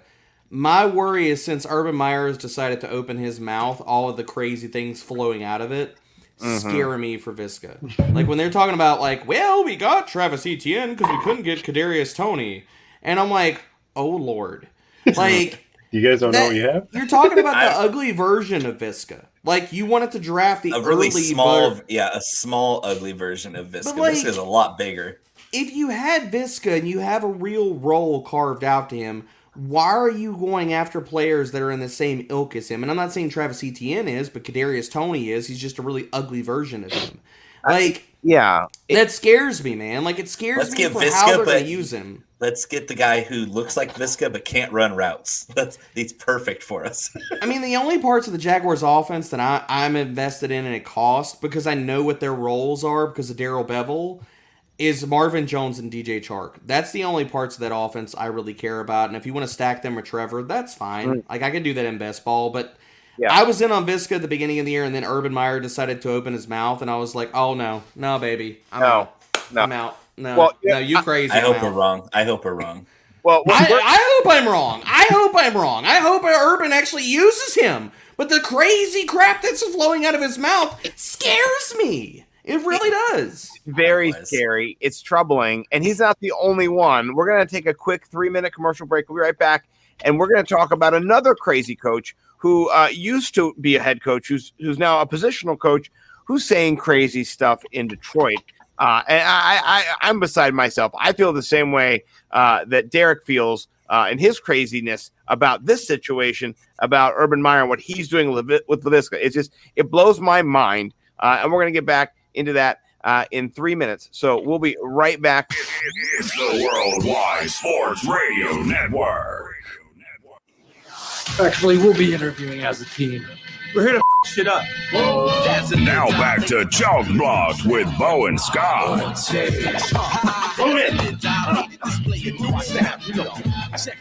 My worry is since Urban Meyer has decided to open his mouth, all of the crazy things flowing out of it mm-hmm. scare me for Viska. like when they're talking about like, well, we got Travis Etienne because we couldn't get Kadarius Toney, and I'm like, oh lord, like You guys don't know what you have? you're talking about the I- ugly version of Viska. Like you wanted to draft the a really early small, ver- yeah, a small, ugly version of Viska. But, like- Viska's a lot bigger. if you had Viska and you have a real role carved out to him, why are you going after players that are in the same ilk as him? And I'm not saying Travis Etienne is, but Kadarius Toney is. He's just a really ugly version of him. Like yeah. that scares me, man. Like it scares Let's me get for Viska, how they're going to use him. Let's get the guy who looks like Viska but can't run routes. That's he's perfect for us. I mean, the only parts of the Jaguars' offense that I, I'm invested in and it cost because I know what their roles are because of Darrell Bevell. is Marvin Jones and DJ Chark. That's the only parts of that offense I really care about. And if you want to stack them with Trevor, that's fine. Mm. Like I can do that in best ball, but Yeah. I was in on Viska at the beginning of the year, and then Urban Meyer decided to open his mouth, and I was like, "Oh no, no, baby, I'm No, out. no. I'm out. No, Well, yeah, no, you crazy. I hope I'm we're wrong. I hope we're wrong. Well, I, I hope I'm wrong. I hope I'm wrong. I hope Urban actually uses him. But the crazy crap that's flowing out of his mouth scares me. It really does. very scary. It's troubling, and he's not the only one. We're going to take a quick three minute commercial break. We'll be right back, and we're going to talk about another crazy coach who uh, used to be a head coach, who's who's now a positional coach, who's saying crazy stuff in Detroit. Uh, and I, I, I'm beside myself. I feel the same way uh, that Derek feels uh, in his craziness about this situation, about Urban Meyer and what he's doing with with Laviska. It's just it blows my mind, uh, and we're going to get back into that uh, in three minutes. So we'll be right back. It's the Worldwide Sports Radio Network. Actually, we'll be interviewing as a team. We're here to f- shit up. Now back to Chalk Block with Bo and Scott. Check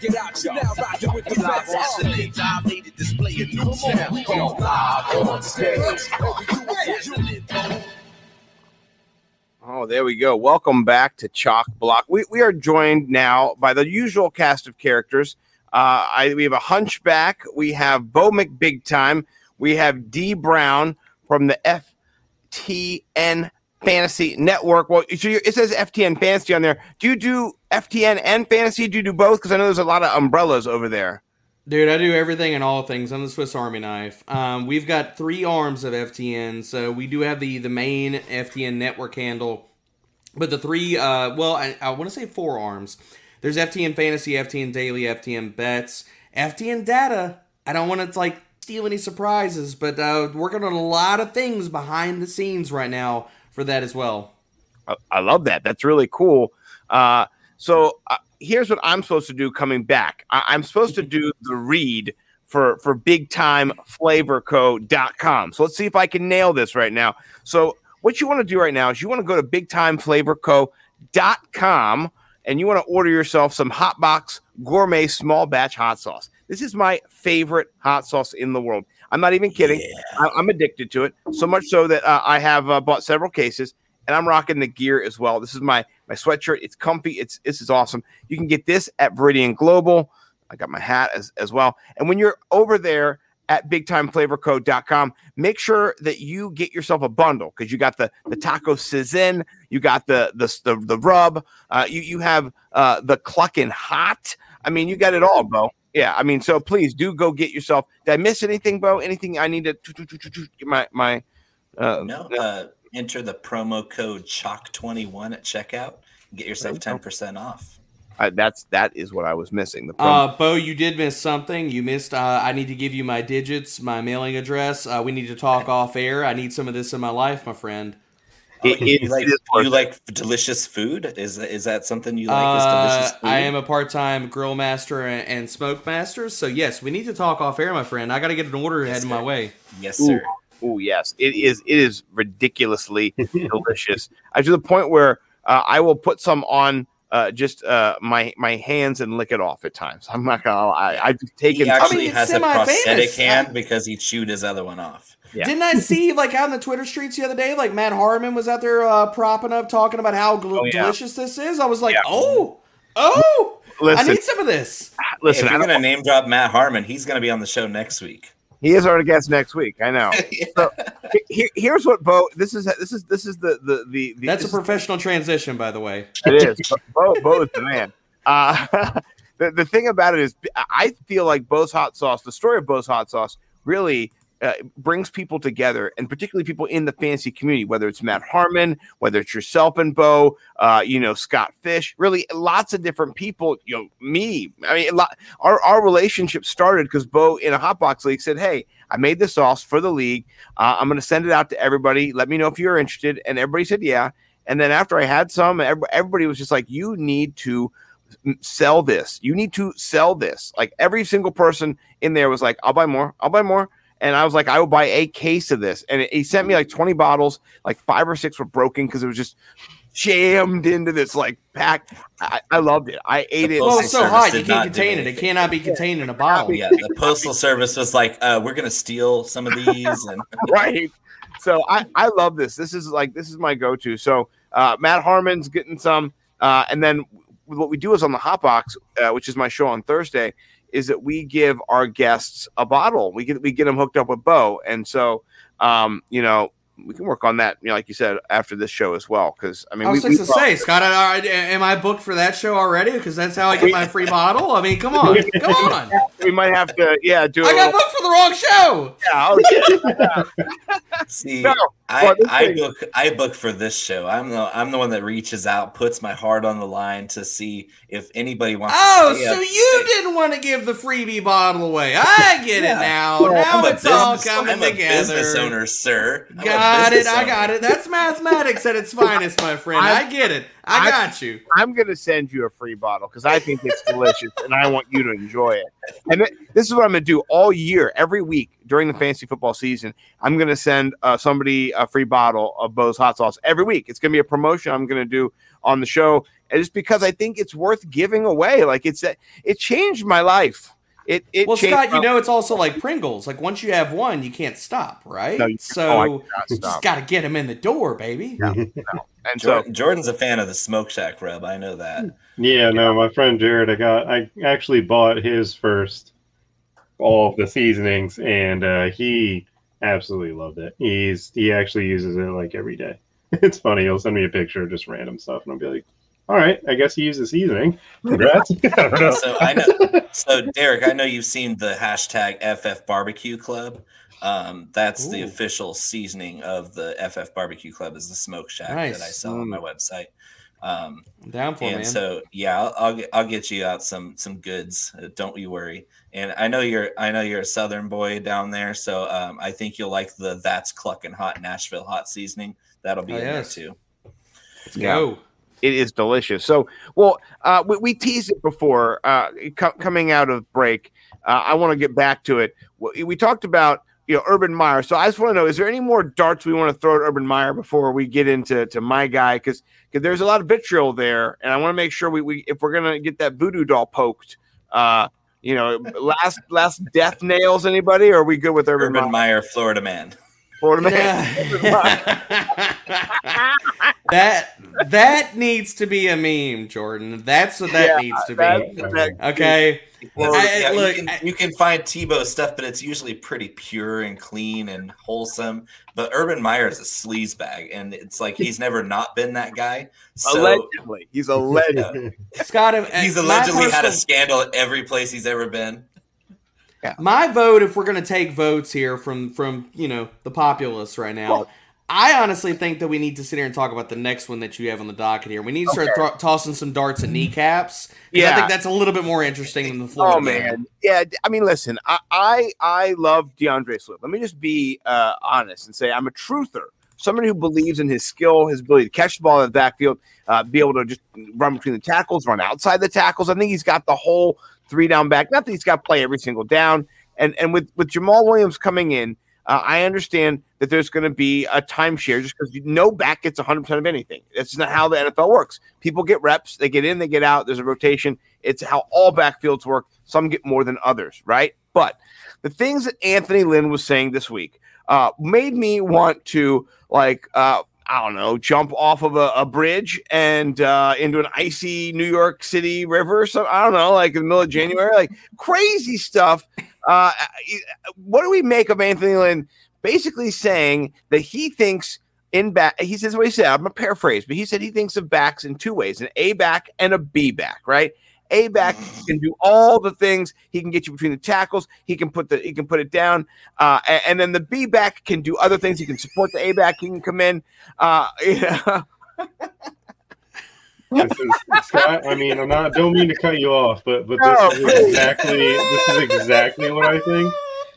it out, you're now rocking with the best. Dominated display a new sound. Go live on stage. Oh, there we go. Welcome back to Chalk Block. We, we are joined now by the usual cast of characters. Uh, I, we have a hunchback. We have Bo McBig Time. We have D Brown from the FTN Fantasy Network. Well, it says FTN Fantasy on there. Do you do FTN and fantasy? Do you do both? Because I know there's a lot of umbrellas over there. Dude, I do everything and all things. I'm the Swiss Army knife. Um, we've got three arms of FTN, so we do have the the main FTN network handle, but the three, uh, well, I, I want to say four arms. There's FTN Fantasy, FTN Daily, FTN Bets, FTN Data. I don't want to like steal any surprises, but uh, working on a lot of things behind the scenes right now for that as well. I, I love that. That's really cool. Uh, so uh, here's what I'm supposed to do coming back. I, I'm supposed to do the read for for bigtimeflavorco.com. So let's see if I can nail this right now. So what you want to do right now is you want to go to bigtimeflavorco.com and you want to order yourself some hot box gourmet small batch hot sauce. This is my favorite hot sauce in the world. I'm not even kidding. I, I'm addicted to it so much so that uh, I have uh, bought several cases and I'm rocking the gear as well. This is my my sweatshirt. It's comfy. It's this is awesome. You can get this at Viridian Global. I got my hat as, as well. And when you're over there at bigtimeflavorco.com, make sure that you get yourself a bundle because you got the the taco sizzin, you got the the the, the rub, uh, you you have uh, the clucking hot. I mean, you got it all, Bo. Yeah, I mean, so please do go get yourself. Did I miss anything, Bo? Anything I need to get my my uh, No, uh, enter the promo code CHOCK21 at checkout and get yourself 10% off. Uh, that's that is what I was missing. The. Uh, Bo, you did miss something. You missed. Uh, I need to give you my digits, my mailing address. Uh, we need to talk off air. I need some of this in my life, my friend. It- you, like, it is you like delicious food? Is is that something you like? is delicious Uh, food? I am a part-time grill master and, and smoke master. So yes, we need to talk off air, my friend. I got to get an order heading my way. Yes, sir. Oh yes, it is. It is ridiculously delicious. I to the point where uh, I will put some on uh, just uh, my my hands and lick it off at times. I'm not gonna lie. I've taken. He actually mean, has a prosthetic semi-famous. hand because he chewed his other one off. Yeah. Didn't I see like out in the Twitter streets the other day, like Matt Harmon was out there uh, propping up, talking about how gl- Oh, yeah. delicious this is? I was like, Yeah. oh, oh, listen, I need some of this. listen. if I you're gonna name drop Matt Harmon, he's gonna be on the show next week. he is our guest next week. I know. So he- here, here's what Bo. This is this is this is the the the. the That's a this is- professional transition, by the way. It is. Bo, Bo is the man. Uh, the, the thing about it is, I feel like Bo's hot sauce, the story of Bo's hot sauce, really uh, brings people together, and particularly people in the fantasy community, whether it's Matt Harmon, whether it's yourself and Bo, uh, you know, Scott Fish, really lots of different people, you know, me. I mean, lot, our, our relationship started because Bo in a Hotbox League said, Hey, I made this sauce for the league. Uh, I'm going to send it out to everybody. Let me know if you're interested. And everybody said, Yeah. And then after I had some, everybody was just like, "You need to sell this. You need to sell this." Like every single person in there was like, "I'll buy more. I'll buy more." And I was like, "I will buy a case of this." And he sent me like twenty bottles. Like five or six were broken because it was just jammed into this like pack. I, I loved it. I ate it. Well, it's so hot you can't contain it. It cannot be contained in a bottle. Yeah, the postal service was like, uh, "We're gonna steal some of these," and right. So I, I love this. This is like this is my go-to. So uh, Matt Harmon's getting some, uh, and then what we do is on the Hot Box, uh, which is my show on Thursday, is that we give our guests a bottle. We get we get them hooked up with Bo, and so um, you know we can work on that. You know, like you said, after this show as well. Because I mean, I we, was we just to say, Scott, I, I- am I booked for that show already? Because that's how I get my free bottle. I mean, come on, come on. we might have to, yeah, do. a I got little- booked for the wrong show. Yeah, oh, yeah. see, No, I, well, I thing- book I book for this show. I'm the I'm the one that reaches out, puts my heart on the line to see if anybody wants. Oh, to stay so up. you didn't want to give the freebie bottle away. I get Yeah. it now. Well, now I'm a it's all business- coming I'm a together. business owner, sir. I'm a I got it. I got it. That's mathematics at its finest, my friend. I, I- get it. I I- got you. I'm going to send you a free bottle because I think it's delicious and I want you to enjoy it. And th- this is what I'm going to do all year, every week during the fantasy football season. I'm going to send uh, somebody a free bottle of Bo's hot sauce every week. It's going to be a promotion I'm going to do on the show, and just because I think it's worth giving away. Like it's it changed my life. It it Well, changed Scott, you know it's also like Pringles. Like once you have one, you can't stop, right? No, you- so oh, I you just got to get them in the door, baby. and so Jordan's a fan of the Smoke Shack rub. I know that. Yeah, no, my friend Jared, I got, I actually bought his first, all of the seasonings, and uh, he absolutely loved it. He's he actually uses it like every day. It's funny. He'll send me a picture of just random stuff, and I'll be like, "All right, I guess you use the seasoning. Congrats." I don't know. So I know. So Derek, I know you've seen the hashtag FF Barbecue Club. Um, that's the official seasoning of the FF Barbecue Club is the Smoke Shack that I Nice. sell on my website. Um, I'm down for it, and man. so yeah, I'll, I'll get I'll get you out some some goods. Uh, don't you worry. And I know you're I know you're a Southern boy down there, so um, I think you'll like the That's Clucking Hot Nashville hot seasoning. That'll be Oh, in yes. there too. Let's Yeah. go. It is delicious. So, well, uh, we, we teased it before uh, co- coming out of break. Uh, I want to get back to it. We, we talked about you know Urban Meyer. So I just want to know: is there any more darts we want to throw at Urban Meyer before we get into to my guy? Because there's a lot of vitriol there, and I want to make sure we, we if we're gonna get that voodoo doll poked. Uh, you know, last last death nails anybody? Or are we good with Urban, Urban Meyer? Meyer, Florida man. Florida man. that that needs to be a meme, Jordan. That's what that Yeah, needs to that- be. that- Okay. Well, I- yeah, look, you, can, you can find Tebow stuff, but it's usually pretty pure and clean and wholesome. But Urban Meyer is a sleaze bag, and it's like he's never not been that guy. So allegedly, he's a legend. Scott, uh, he's allegedly had a scandal at every place he's ever been. My vote, if we're going to take votes here from from you know the populace right now, I honestly think that we need to sit here and talk about the next one that you have on the docket here. We need to start Okay. thro- tossing some darts at Yeah, I think that's a little bit more interesting than the Florida Oh man, yeah. I mean, listen, I I, I love DeAndre Swift. Let me just be uh, honest and say I'm a truther, somebody who believes in his skill, his ability to catch the ball in the backfield, uh, be able to just run between the tackles, run outside the tackles. I think he's got the whole three down back. Not that he's got to play every single down. And and with with Jamaal Williams coming in, uh, I understand that there's going to be a timeshare just because no back gets 100 percent of anything. That's not how the NFL works. People get reps, they get in, they get out. There's a rotation. It's how all backfields work. Some get more than others, right? But the things that Anthony Lynn was saying this week uh, made me want to like uh, I don't know, jump off of a, a bridge and uh, into an icy New York City river. So I don't know, like in the middle of January, like crazy stuff. Uh, what do we make of Anthony Lynn basically saying that he thinks in back? He says what he said. I'm gonna paraphrase, but he said he thinks of backs in two ways: an A back and a B back. Right? A back can do all the things. He can get you between the tackles. He can put the he can put it down, uh, a- and, then the B back can do other things. He can support the A back. He can come in. Uh, yeah. Is, Scott, I mean, I'm not. Don't mean to cut you off, but but No, this is please. exactly this is exactly what I think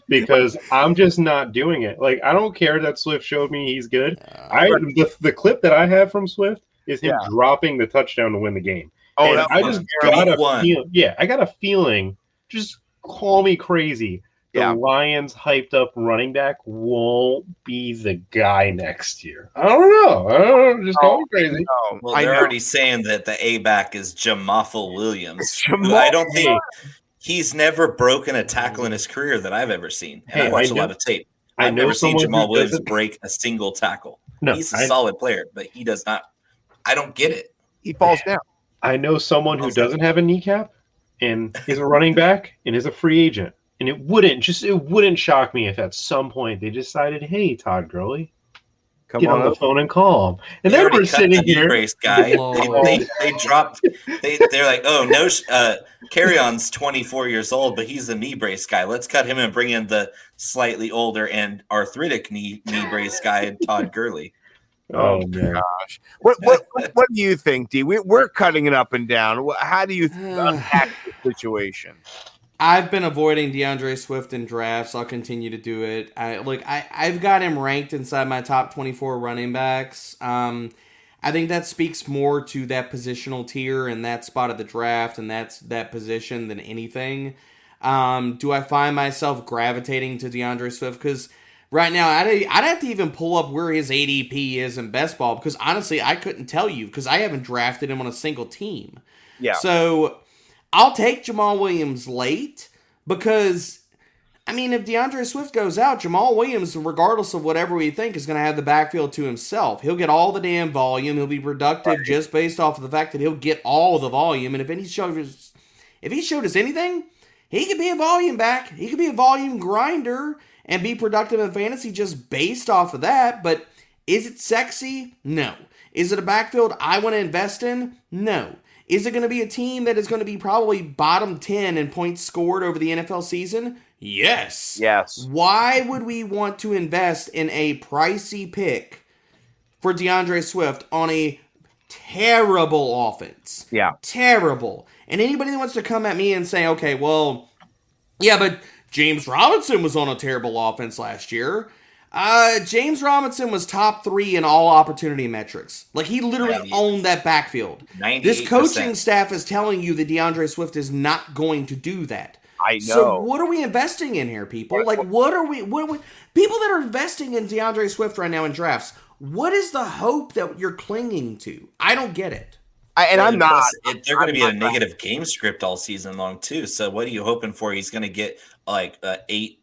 because I'm just not doing it. Like I don't care that Swift showed me he's good. I the, the clip that I have from Swift is him Yeah. dropping the touchdown to win the game. Oh, and that I just terrible. got a One. feel, yeah, I got a feeling. Just call me crazy. the Yeah. Lions hyped up running back won't be the guy next year. I don't know. I don't know. Just call oh, me crazy. No, Well, I they're already saying that the A back is Jamaffle Williams. who Jamaal- I don't think he's never broken a tackle in his career that I've ever seen. And Hey, I watch I a lot of tape. I I've know never seen Jamaal Williams doesn't- break a single tackle. No, he's a I- solid player, but he does not. I don't get it. he falls down. I know someone who doesn't have a kneecap and is a running back and is a free agent. And it wouldn't just it wouldn't shock me if at some point they decided, hey, Todd Gurley, Come get on on, the phone and call him. And They then already we're cut sitting the knee here. brace guy. They, they, they dropped. They they're like, oh no, sh- uh, Kerryon's twenty four years old, but he's the knee brace guy. Let's cut him and bring in the slightly older and arthritic knee knee brace guy, Todd Gurley. Oh man. Gosh, what what what, what do you think, D? We, we're cutting it up and down. How do you unpack the situation? I've been avoiding DeAndre Swift in drafts. I'll continue to do it. I look. I I've got him ranked inside my top twenty four running backs. Um, I think that speaks more to that positional tier and that spot of the draft and that's that position than anything. Um, do I find myself gravitating to DeAndre Swift because right now I'd I'd have to even pull up where his ADP is in best ball because honestly I couldn't tell you because I haven't drafted him on a single team. Yeah. So I'll take Jamaal Williams late because I mean if DeAndre Swift goes out, Jamaal Williams, regardless of whatever we think, is going to have the backfield to himself. He'll get all the damn volume. He'll be productive just based off of the fact that he'll get all the volume. And if any showed us, if he showed us anything, he could be a volume back. He could be a volume grinder and be productive in fantasy just based off of that. But is it sexy? No. Is it a backfield I want to invest in? No. Is it going to be a team that is going to be probably bottom 10 in points scored over the NFL season? Yes. Yes. Why would we want to invest in a pricey pick for DeAndre Swift on a terrible offense? Yeah. Terrible. And anybody that wants to come at me and say, okay, well, yeah, but James Robinson was on a terrible offense last year. Uh, James Robinson was top three in all opportunity metrics. Like he literally owned that backfield. This 98%. coaching staff is telling you that DeAndre Swift is not going to do that. I know. So what are we investing in here, people? Like what are we what are we people that are investing in DeAndre Swift right now in drafts? What is the hope that you're clinging to? I don't get it. I, and I'm not. Plus, they're going to be a negative game script all season long too. So what are you hoping for? He's going to get like uh, eight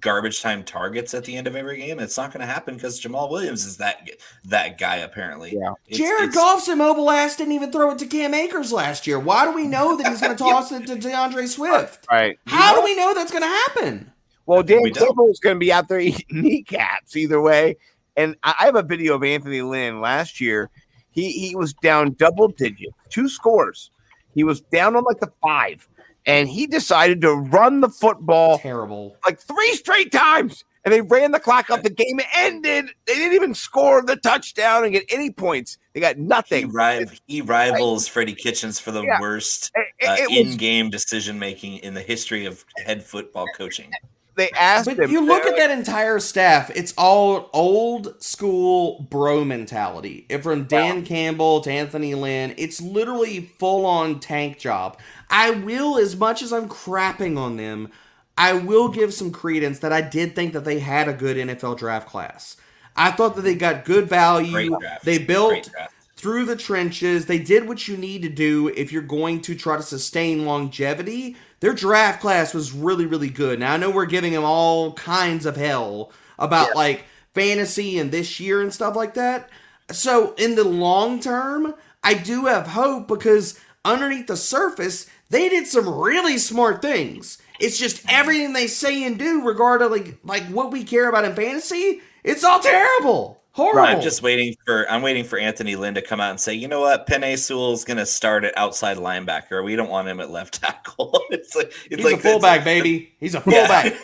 garbage time targets at the end of every game. It's not going to happen because Jamaal Williams is that that guy apparently. Yeah. It's- Jared it's- Goff's immobile ass didn't even throw it to Cam Akers last year. Why do we know that he's going to toss it to DeAndre Swift? Right. How do we know that's going to happen? Well, Dan We don't. Campbell is going to be out there eating kneecaps either way. And I I have a video of Anthony Lynn last year. He he was down double digit, two scores. He was down on like the five, and he decided to run the football Terrible. like three straight times. And they ran the clock up. The game ended. They didn't even score the touchdown and get any points. They got He, nothing. riv- he rivals Freddie Kitchens for the Yeah. worst It- it- uh, it in-game decision making in the history of head football coaching. They asked But him. you look at that entire staff, it's all old school bro mentality. From Dan Campbell to Anthony Lynn, it's literally full on tank job. I will, as much as I'm crapping on them, I will give some credence that I did think that they had a good NFL draft class. I thought that they got good value. They built through the trenches. They did what you need to do if you're going to try to sustain longevity. Their draft class was really, really good. Now I know we're giving them all kinds of hell about like fantasy and this year and stuff like that. So in the long term, I do have hope because underneath the surface, they did some really smart things. It's just everything they say and do, regarding like like what we care about in fantasy, it's all terrible. Horrible. I'm just waiting for I'm waiting for Anthony Lynn to come out and say, you know what, Penei Sewell's going to start at outside linebacker. We don't want him at left tackle. it's like it's He's like a fullback, baby. He's a fullback.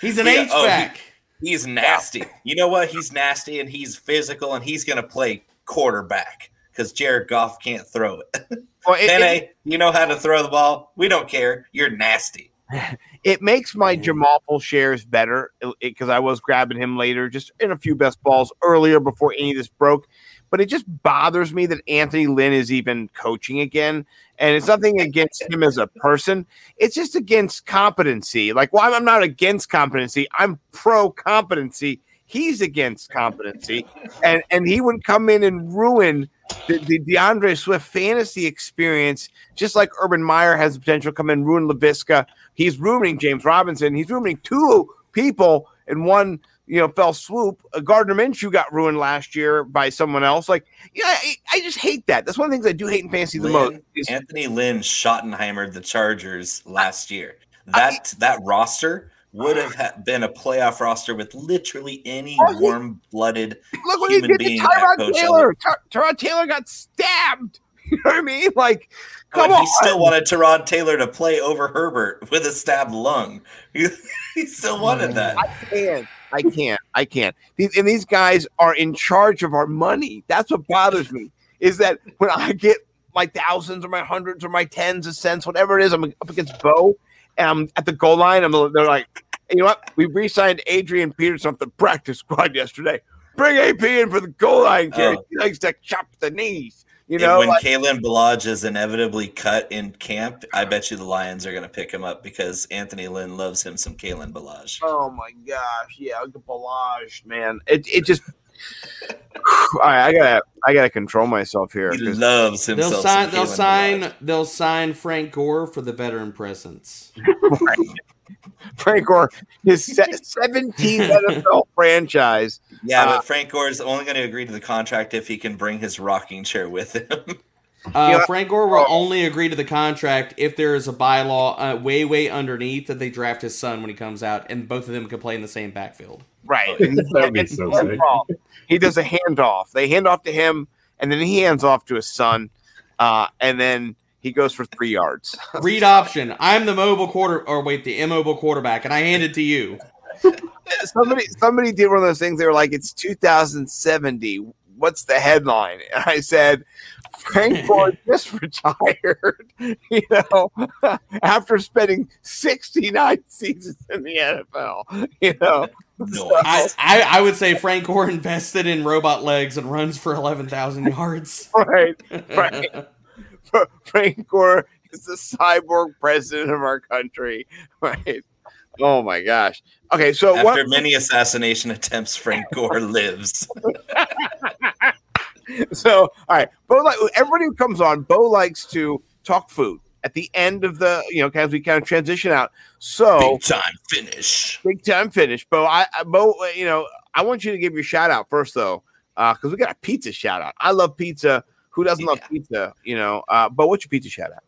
He's an Yeah, H oh, he- back. He's nasty. You know what? He's nasty and he's physical and he's going to play quarterback because Jared Goff can't throw it. Well, it- Penei, you know how to throw the ball. We don't care. You're nasty. It makes my mm. Jamaal shares better uh, because I was grabbing him later, just in a few best balls earlier before any of this broke. But it just bothers me that Anthony Lynn is even coaching again. And it's nothing against him as a person. It's just against competency. Like, well, I'm not against competency. I'm pro competency. He's against competency. And and he would come in and ruin the, the DeAndre Swift fantasy experience, just like Urban Meyer has the potential to come in and ruin Laviska. He's ruining James Robinson. He's ruining two people in one you know, fell swoop. Uh, Gardner Minshew got ruined last year by someone else. Like, yeah, I, I, just hate that. That's one of the things I do hate in fantasy Lynn, the most. Is, Anthony Lynn Schottenheimer the Chargers last year. That I, that roster would have ha- been a playoff roster with literally any oh, warm-blooded look what human he did being. To Tyrod Taylor. Ty- Tyrod Taylor got stabbed. You know what I mean? Like, come but on. He still wanted Tyrod Taylor to play over Herbert with a stabbed lung. he still wanted that. I can't. I can't. I can't. These, and these guys are in charge of our money. That's what bothers me. Is that when I get my thousands or my hundreds or my tens of cents, whatever it is, I'm up against Bo, and I'm at the goal line. I'm they're like, you know what? We re-signed Adrian Peterson off the practice squad yesterday. Bring AP in for the goal line, kid. Oh. He likes to chop the knees. You know, when like, Kalen Ballage is inevitably cut in camp, I bet you the Lions are going to pick him up because Anthony Lynn loves him some Kalen Ballage. Oh my gosh, yeah, Ballage, man. It it just. All right, I gotta I gotta control myself here. He loves himself. They'll sign. They'll sign. Ballage. They'll sign Frank Gore for the veteran presence. right. Frank Gore, his 17th NFL franchise. Yeah, uh, but Frank Gore is only going to agree to the contract if he can bring his rocking chair with him. Uh, Frank Gore will only agree to the contract if there is a bylaw uh, way, way underneath that they draft his son when he comes out, and both of them can play in the same backfield. Right. That'd be so sick. He does a handoff. They hand off to him, and then he hands off to his son, uh, and then he goes for three yards. Read option. I'm the mobile quarter, or wait, the immobile quarterback, and I hand it to you. somebody, somebody did one of those things. They were like, "It's 2070. What's the headline?" And I said, "Frank Gore just retired." You know, after spending 69 seasons in the NFL. You know. No. I, I, I, would say Frank Gore invested in robot legs and runs for 11,000 yards. Right, right. Frank Gore is the cyborg president of our country, right? Oh my gosh. Okay, so after what, many assassination attempts, Frank Gore lives. so, all right, Bo. Like, everybody who comes on, Bo likes to talk food at the end of the, you know, as we kind of transition out. So, big time finish. Big time finish, Bo. I, I Bo, you know, I want you to give your shout out first, though, because uh, we got a pizza shout out. I love pizza. Who doesn't yeah. love pizza? You know, uh, but what's your pizza shout out?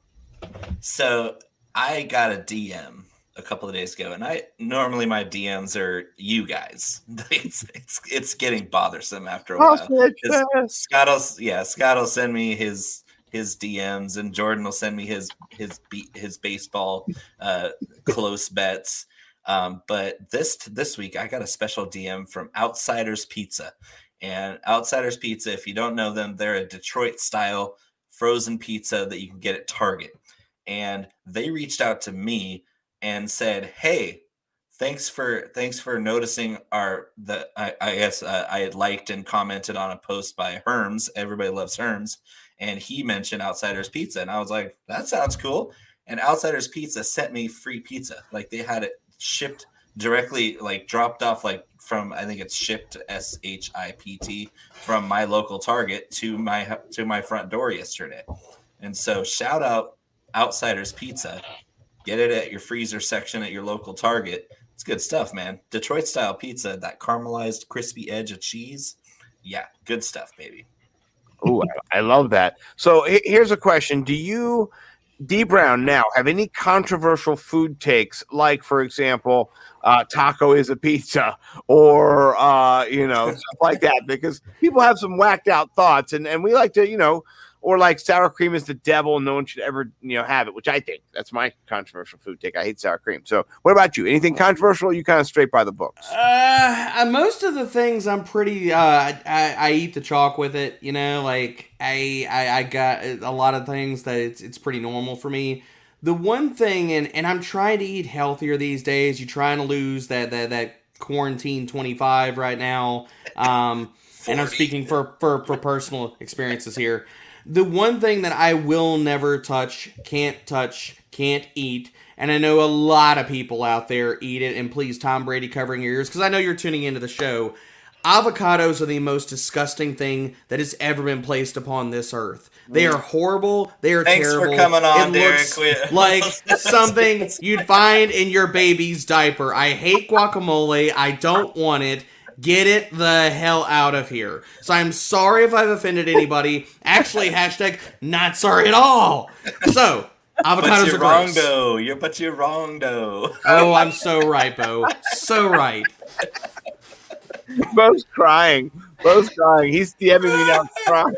So I got a DM a couple of days ago, and I normally my DMs are you guys. It's it's it's getting bothersome after a while. Scott will yeah Scott will send me his his DMs, and Jordan will send me his his his baseball uh, close bets. Um, but this this week I got a special DM from Outsiders Pizza. And Outsiders Pizza, if you don't know them, they're a Detroit style frozen pizza that you can get at Target. And they reached out to me and said, "Hey, thanks for thanks for noticing our the I, I guess uh, I had liked and commented on a post by Herms. Everybody loves Herms, and he mentioned Outsiders Pizza, and I was like, that sounds cool. And Outsiders Pizza sent me free pizza, like they had it shipped directly, like dropped off, like from I think it's shipped S H I P T from my local Target to my to my front door yesterday. And so shout out Outsiders Pizza. Get it at your freezer section at your local Target. It's good stuff, man. Detroit style pizza, that caramelized crispy edge of cheese. Yeah, good stuff, baby. Oh, I love that. So here's a question: Do you, D Brown, now have any controversial food takes? Like, for example, uh, taco is a pizza or uh, you know stuff like that because people have some whacked out thoughts and, and we like to you know or like sour cream is the devil and no one should ever you know have it which i think. That's my controversial food take. I hate sour cream. So what about you? Anything controversial? You kind of straight by the books. Uh, most of the things i'm pretty uh I, I eat the chalk with it you know like I, I i got a lot of things that it's, it's pretty normal for me. The one thing, and and I'm trying to eat healthier these days. You're trying to lose that that that quarantine 25 right now. Um, and I'm speaking for for for personal experiences here. The one thing that I will never touch, can't touch, can't eat, and I know a lot of people out there eat it. And please, Tom Brady, covering your ears because I know you're tuning into the show. Avocados are the most disgusting thing that has ever been placed upon this earth. They mm. are horrible. They are Thanks for coming on, it looks like something you'd find in your baby's diaper. I hate guacamole. I don't want it. Get it the hell out of here. So I'm sorry if I've offended anybody. Actually, hashtag not sorry at all. So avocados but you're are wrong gross. though. You're but you're wrong though. Oh, I'm so right, Bo. So right. Bo's crying. Bo's crying. He's DMing me now crying.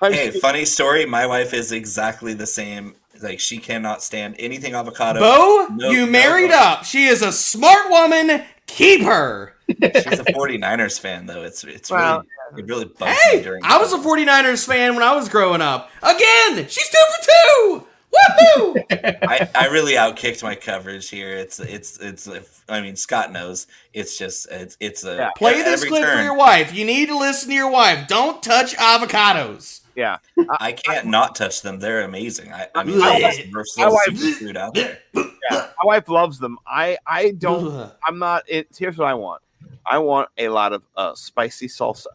I'm hey, funny story. My wife is exactly the same. Like she cannot stand anything avocado. Bo, No- you no married go. up. She is a smart woman. Keep her. She's a 49ers fan though. It's it's Well, really it really bugs Hey, me during. I was a 49ers fan when I was growing up. Again, she's two for two. Woohoo! I, I really outkicked my coverage here. It's it's it's. I mean, Scott knows. It's just it's it's a Play this every clip for your wife. You need to listen to your wife. Don't touch avocados. Yeah. I can't not touch them. They're amazing. I, I mean, My they're wife- the my wife- out there. yeah, my wife loves them. I I don't. I'm not. It, here's what I want. I want a lot of uh, spicy salsa,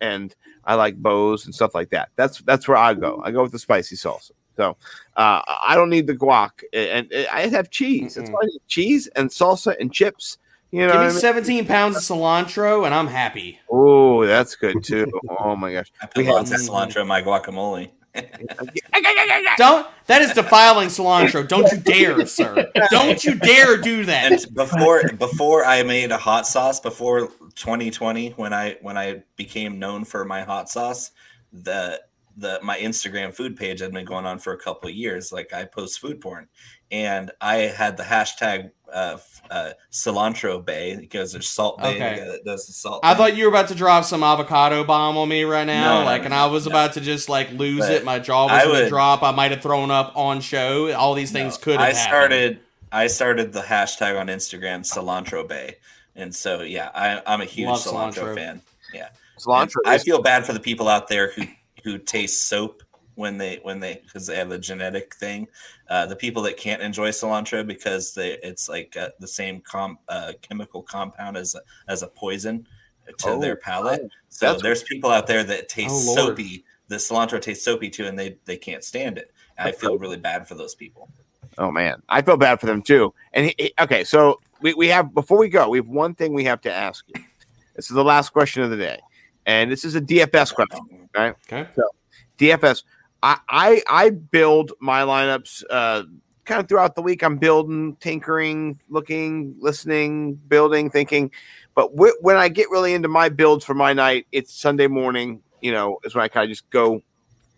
and I like bows and stuff like that. That's that's where I go. I go with the spicy salsa. So uh, I don't need the guac, and, and I have cheese. That's why I need cheese and salsa and chips. You know, Give what me I mean? 17 pounds of cilantro and I'm happy. Oh, that's good too. Oh my gosh, I put lots of cilantro in my guacamole. Don't. That is defiling cilantro. Don't you dare, sir. Don't you dare do that. And before before I made a hot sauce, before 2020, when I when I became known for my hot sauce, the the my Instagram food page had been going on for a couple of years. Like I post food porn, and I had the hashtag uh, uh, cilantro bay because there's Salt Bae Okay. that does the salt. I thing. thought you were about to drop some avocado bomb on me right now, No, no, like, and I was about to just like lose But it. My jaw was going to drop. I might have thrown up on show. All these things could have I happened. started I started the hashtag on Instagram cilantro bay, and so yeah, I, I'm a huge cilantro, cilantro. fan. Yeah, Cilantro And I feel bad for the people out there who who taste soap when they when they because they have a genetic thing. Uh, the people that can't enjoy cilantro because they it's like uh, the same com, uh, chemical compound as a, as a poison to Oh, their palate. oh, so that's- there's people out there that taste Oh, soapy. The cilantro tastes soapy too, and they they can't stand it. And I feel really bad for those people. Oh man, I feel bad for them too. And he, he- okay, so we, we have before we go, we have one thing we have to ask you. This is the last question of the day, and this is a DFS question. Right? Okay. So DFS, I I, build my lineups uh, kind of throughout the week. I'm building, tinkering, looking, listening, building, thinking. But wh- when I get really into my builds for my night, it's Sunday morning. You know, is when I kind of just go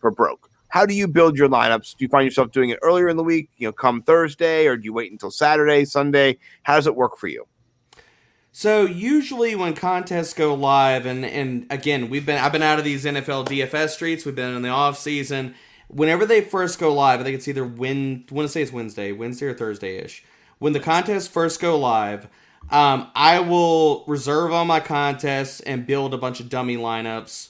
for broke. How do you build your lineups? Do you find yourself doing it earlier in the week, you know, come Thursday, or do you wait until Saturday, Sunday? How does it work for you? So usually when contests go live, and and again, we've been I've been out of these NFL DFS streets. We've been in the off season. Whenever they first go live, I think it's either when I want to say it's Wednesday, Wednesday or Thursday ish. When the contests first go live, um, I will reserve all my contests and build a bunch of dummy lineups.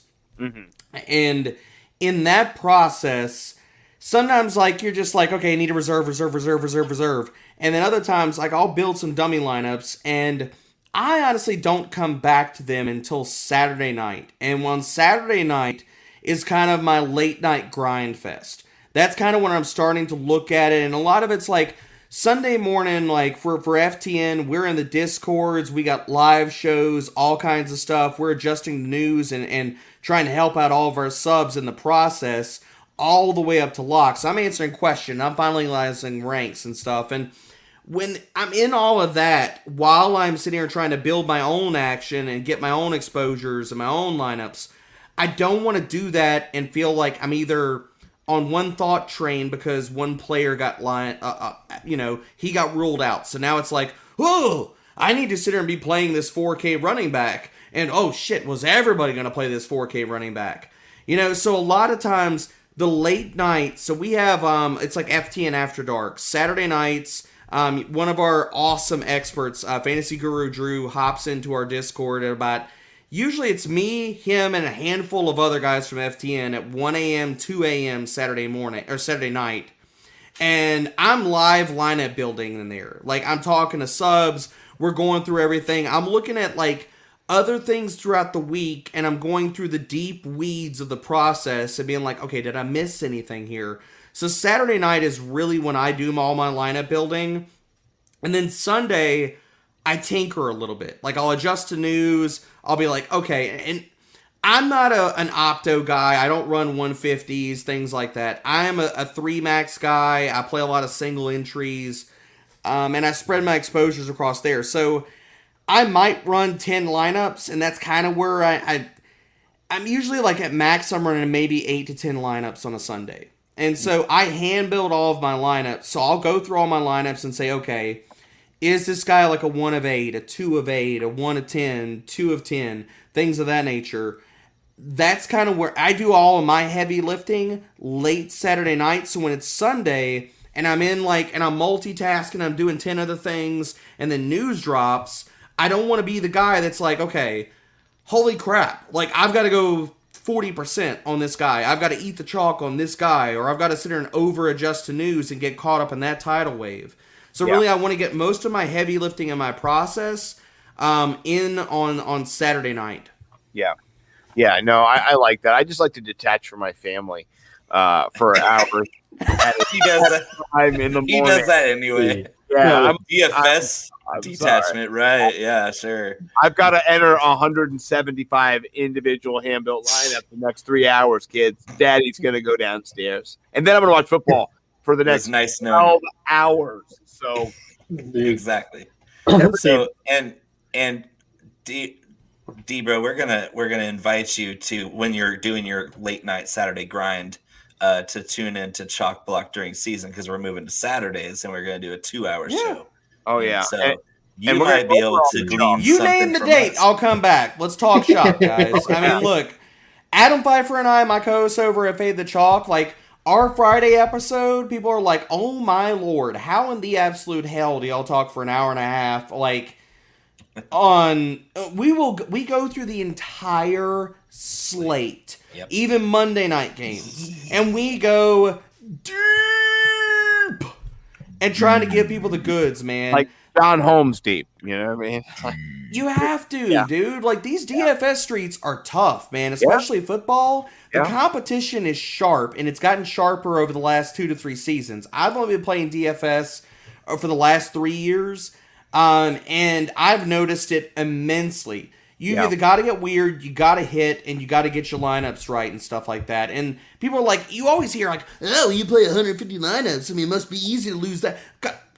And in that process, sometimes like you're just like, okay, I need to reserve, reserve, reserve, reserve, reserve. And then other times, like I'll build some dummy lineups and I honestly don't come back to them until Saturday night. And on Saturday night is kind of my late night grind fest. That's kind of when I'm starting to look at it. And a lot of it's like Sunday morning, like for, for FTN, we're in the discords, we got live shows, all kinds of stuff. We're adjusting the news and, and trying to help out all of our subs in the process, all the way up to locks. I'm answering questions, I'm finalizing ranks and stuff. And when I'm in all of that, while I'm sitting here trying to build my own action and get my own exposures and my own lineups, I don't want to do that and feel like I'm either on one thought train because one player got line, uh, uh, you know, he got ruled out. So now it's like, oh, I need to sit here and be playing this 4K running back. And oh shit, was everybody going to play this 4K running back? You know, so a lot of times the late night. So we have um, it's like FTN After Dark Saturday nights. Um, one of our awesome experts, uh, Fantasy Guru Drew, hops into our Discord at about. Usually it's me, him, and a handful of other guys from FTN at 1 a.m., 2 a.m. Saturday morning or Saturday night, and I'm live lineup building in there. Like I'm talking to subs, we're going through everything. I'm looking at like other things throughout the week and I'm going through the deep weeds of the process and being like, okay, did I miss anything here? So Saturday night is really when I do all my lineup building. And then Sunday, I tinker a little bit. Like I'll adjust to news. I'll be like, okay, and I'm not a, an opto guy. I don't run 150s, things like that. I am a, a three max guy. I play a lot of single entries, um, and I spread my exposures across there. So I might run 10 lineups, and that's kind of where I, I I'm usually like at max. I'm running maybe eight to 10 lineups on a Sunday. And so I hand build all of my lineups. So I'll go through all my lineups and say, okay, is this guy like a one of eight, a two of eight, a one of ten, two of ten, things of that nature? That's kind of where I do all of my heavy lifting late Saturday night. So when it's Sunday and I'm in like and I'm multitasking, I'm doing 10 other things, and then news drops, I don't want to be the guy that's like, okay, holy crap, like I've got to go 40% on this guy. I've got to eat the chalk on this guy, or I've got to sit there and over adjust to news and get caught up in that tidal wave. So Yeah. really, I want to get most of my heavy lifting in my process um, in on on Saturday night. Yeah. Yeah, no, I, I like that. I just like to detach from my family uh, for hours. he does that. I'm in the morning. He does that anyway. Yeah, I'm- DFS I'm detachment, right? Yeah, sure. I've got to enter 175 individual hand built lineup the next three hours, kids. Daddy's gonna go downstairs, and then I'm gonna watch football for the next nice knowing 12 hours. So exactly. so and and D we're gonna we're gonna invite you to when you're doing your late night Saturday grind uh, to tune in to Chalk Block during season because we're moving to Saturdays and we're gonna do a two hour show. Oh yeah, So And- you and might be able to glean. You name the from date, us. I'll come back. Let's talk shop, guys. I mean, look, Adam Pfeiffer and I, my co-host over at Fade the Chalk, like our Friday episode, people are like, "Oh my lord, how in the absolute hell do y'all talk for an hour and a half?" Like on we will we go through the entire slate, Yep. even Monday night games, and we go deep and trying to give people the goods, man. like John Holmes deep. You know what I mean? You have to, Yeah. dude. Like these DFS streets are tough, man. Especially football. The Yeah. competition is sharp, and it's gotten sharper over the last two to three seasons. I've only been playing DFS uh, for the last three years, um, and I've noticed it immensely. You've Yeah. either got to get weird, you got to hit, and you got to get your lineups right and stuff like that. And people are like, you always hear like, "Oh, you play 150 lineups. I mean, it must be easy to lose that."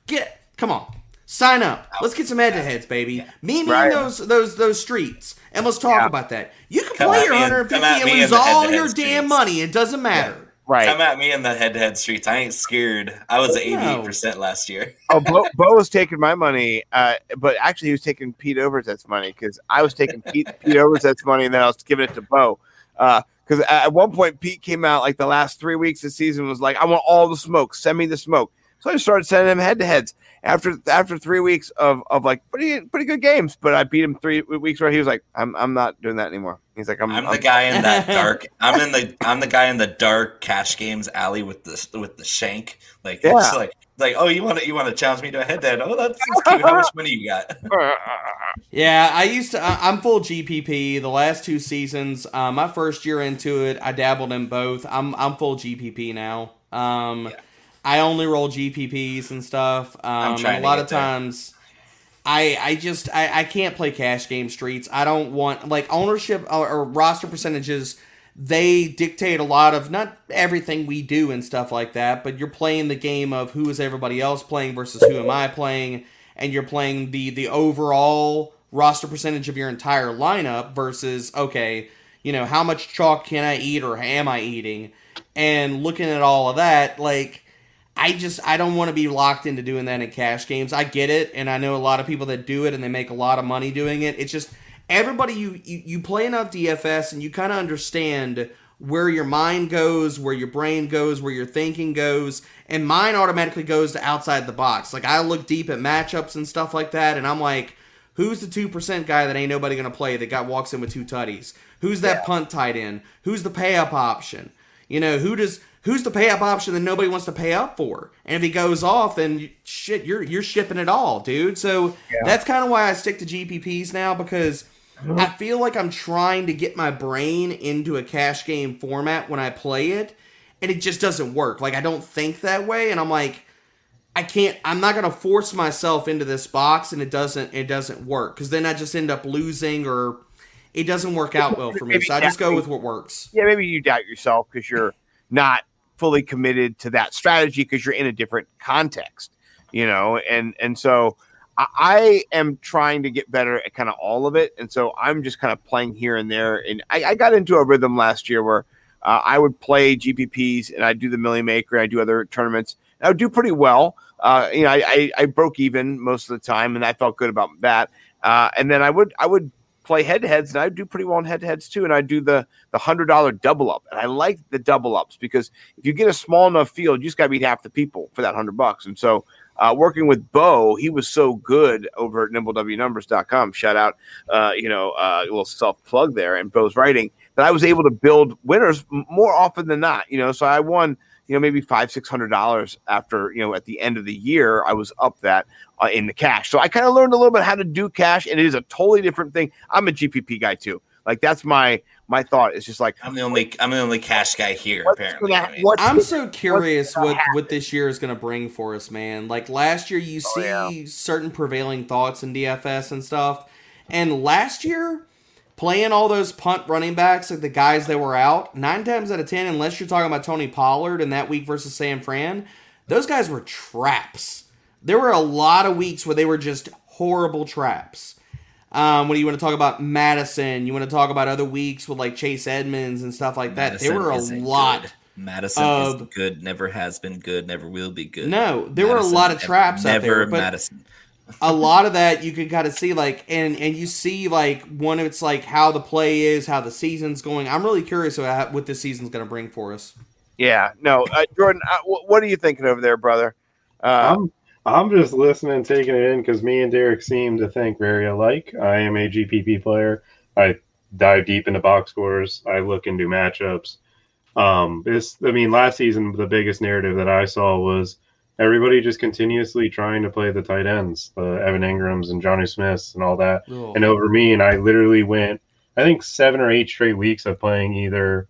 Get, come on, sign up. Let's get some head-to-heads, baby. Me, me, Right. and those those those streets, and let's talk Yeah. about that. You can Come play your me and- 150 and lose all your damn streets. money. It doesn't matter. Right. Come at me in the head to head streets. I ain't scared. I was at 88% last year. oh, Bo, Bo was taking my money, uh, but actually he was taking Pete Overzet's money because I was taking Pete, Pete Overzet's money and then I was giving it to Bo. Because at one point Pete came out like the last three weeks of the season was like, I want all the smoke. Send me the smoke. So I started sending him head to heads after after three weeks of, of like pretty pretty good games. But I beat him three weeks where he was like, I'm I'm not doing that anymore. He's like, I'm, I'm the I'm- guy in that dark. I'm in the. I'm the guy in the dark cash games alley with the with the shank. Like Yeah. it's like like oh you want to you want to challenge me to a head to head? Oh that's, that's cute. How much money you got? Yeah, I used to. I, I'm full GPP. The last two seasons, uh, my first year into it, I dabbled in both. I'm I'm full GPP now. Um, I only roll GPPs and stuff. Um, and a lot of there. times, I I just I, I can't play cash game streets. I don't want like ownership or, or roster percentages. They dictate a lot of not everything we do and stuff like that, but you're playing the game of who is everybody else playing versus who am I playing, and you're playing the the overall roster percentage of your entire lineup versus okay, you know how much chalk can I eat or am I eating, and looking at all of that like. I just I don't want to be locked into doing that in cash games. I get it, and I know a lot of people that do it, and they make a lot of money doing it. It's just everybody you you, you play enough DFS, and you kind of understand where your mind goes, where your brain goes, where your thinking goes, and mine automatically goes to outside the box. Like I look deep at matchups and stuff like that, and I'm like, who's the two percent guy that ain't nobody gonna play that got walks in with two tutties? Who's that punt tight end? Who's the pay up option? You know, who does who's the pay up option that nobody wants to pay up for? And if he goes off, then shit, you're you're shipping it all, dude. So that's kind of why I stick to GPPs now because I uh-huh. feel like I'm trying to get my brain into a cash game format when I play it, and it just doesn't work. Like I don't think that way, and I'm like, I can't. I'm not gonna force myself into this box, and it doesn't. It doesn't work because then I just end up losing, or it doesn't work out well for me. So I just go with what works. Yeah, maybe you doubt yourself because you're not fully committed to that strategy because you're in a different context, you know, and and so I, I am trying to get better at kind of all of it, and so I'm just kind of playing here and there. And I, I got into a rhythm last year where uh, I would play GPPs and I do the Milly Maker, I do other tournaments. I would do pretty well. Uh, you know, I, I, I broke even most of the time, and I felt good about that. Uh, and then I would I would play head to heads, and I do pretty well in head to heads too. And I do the the hundred dollar double up, and I like the double ups because if you get a small enough field, you just got to beat half the people for that hundred bucks. And so, uh, working with Bo, he was so good over at nimblewnumbers.com. Shout out, uh, you know, uh, a little self plug there, and Bo's writing that I was able to build winners more often than not. You know, so I won. You know, maybe five, six hundred dollars after you know at the end of the year, I was up that uh, in the cash. So I kind of learned a little bit how to do cash, and it is a totally different thing. I'm a GPP guy too. Like that's my my thought. It's just like I'm the only I'm the only cash guy here. Apparently, gonna- I mean, i'm so curious what what this year is going to bring for us, man. Like last year, you see certain prevailing thoughts in DFS and stuff, and last year, playing all those punt running backs, like the guys that were out, nine times out of ten, unless you're talking about Tony Pollard in that week versus San Fran, those guys were traps. There were a lot of weeks where they were just horrible traps. Um, when you want to talk about Madison, you want to talk about other weeks with like Chase Edmonds and stuff like that. Madison there were a lot. good. Madison of- is good. Never has been good. Never will be good. No, there were a lot of Madison, traps out Never there, but Madison. A lot of that you can kind of see like and and you see like one of it's like how the play is how the season's going i'm really curious about what this season's going to bring for us yeah, no, uh, Jordan, uh, wh- what are you thinking over there, brother? Uh, I'm I'm just listening, taking it in because me and Derek seem to think very alike. I am a GPP player. I dive deep into box scores. I look into matchups. Um, this, I mean, last season the biggest narrative that I saw was everybody just continuously trying to play the tight ends, the Evan Engrams and Jonnu Smiths and all that, Ugh. and over me. And I literally went, I think seven or eight straight weeks of playing either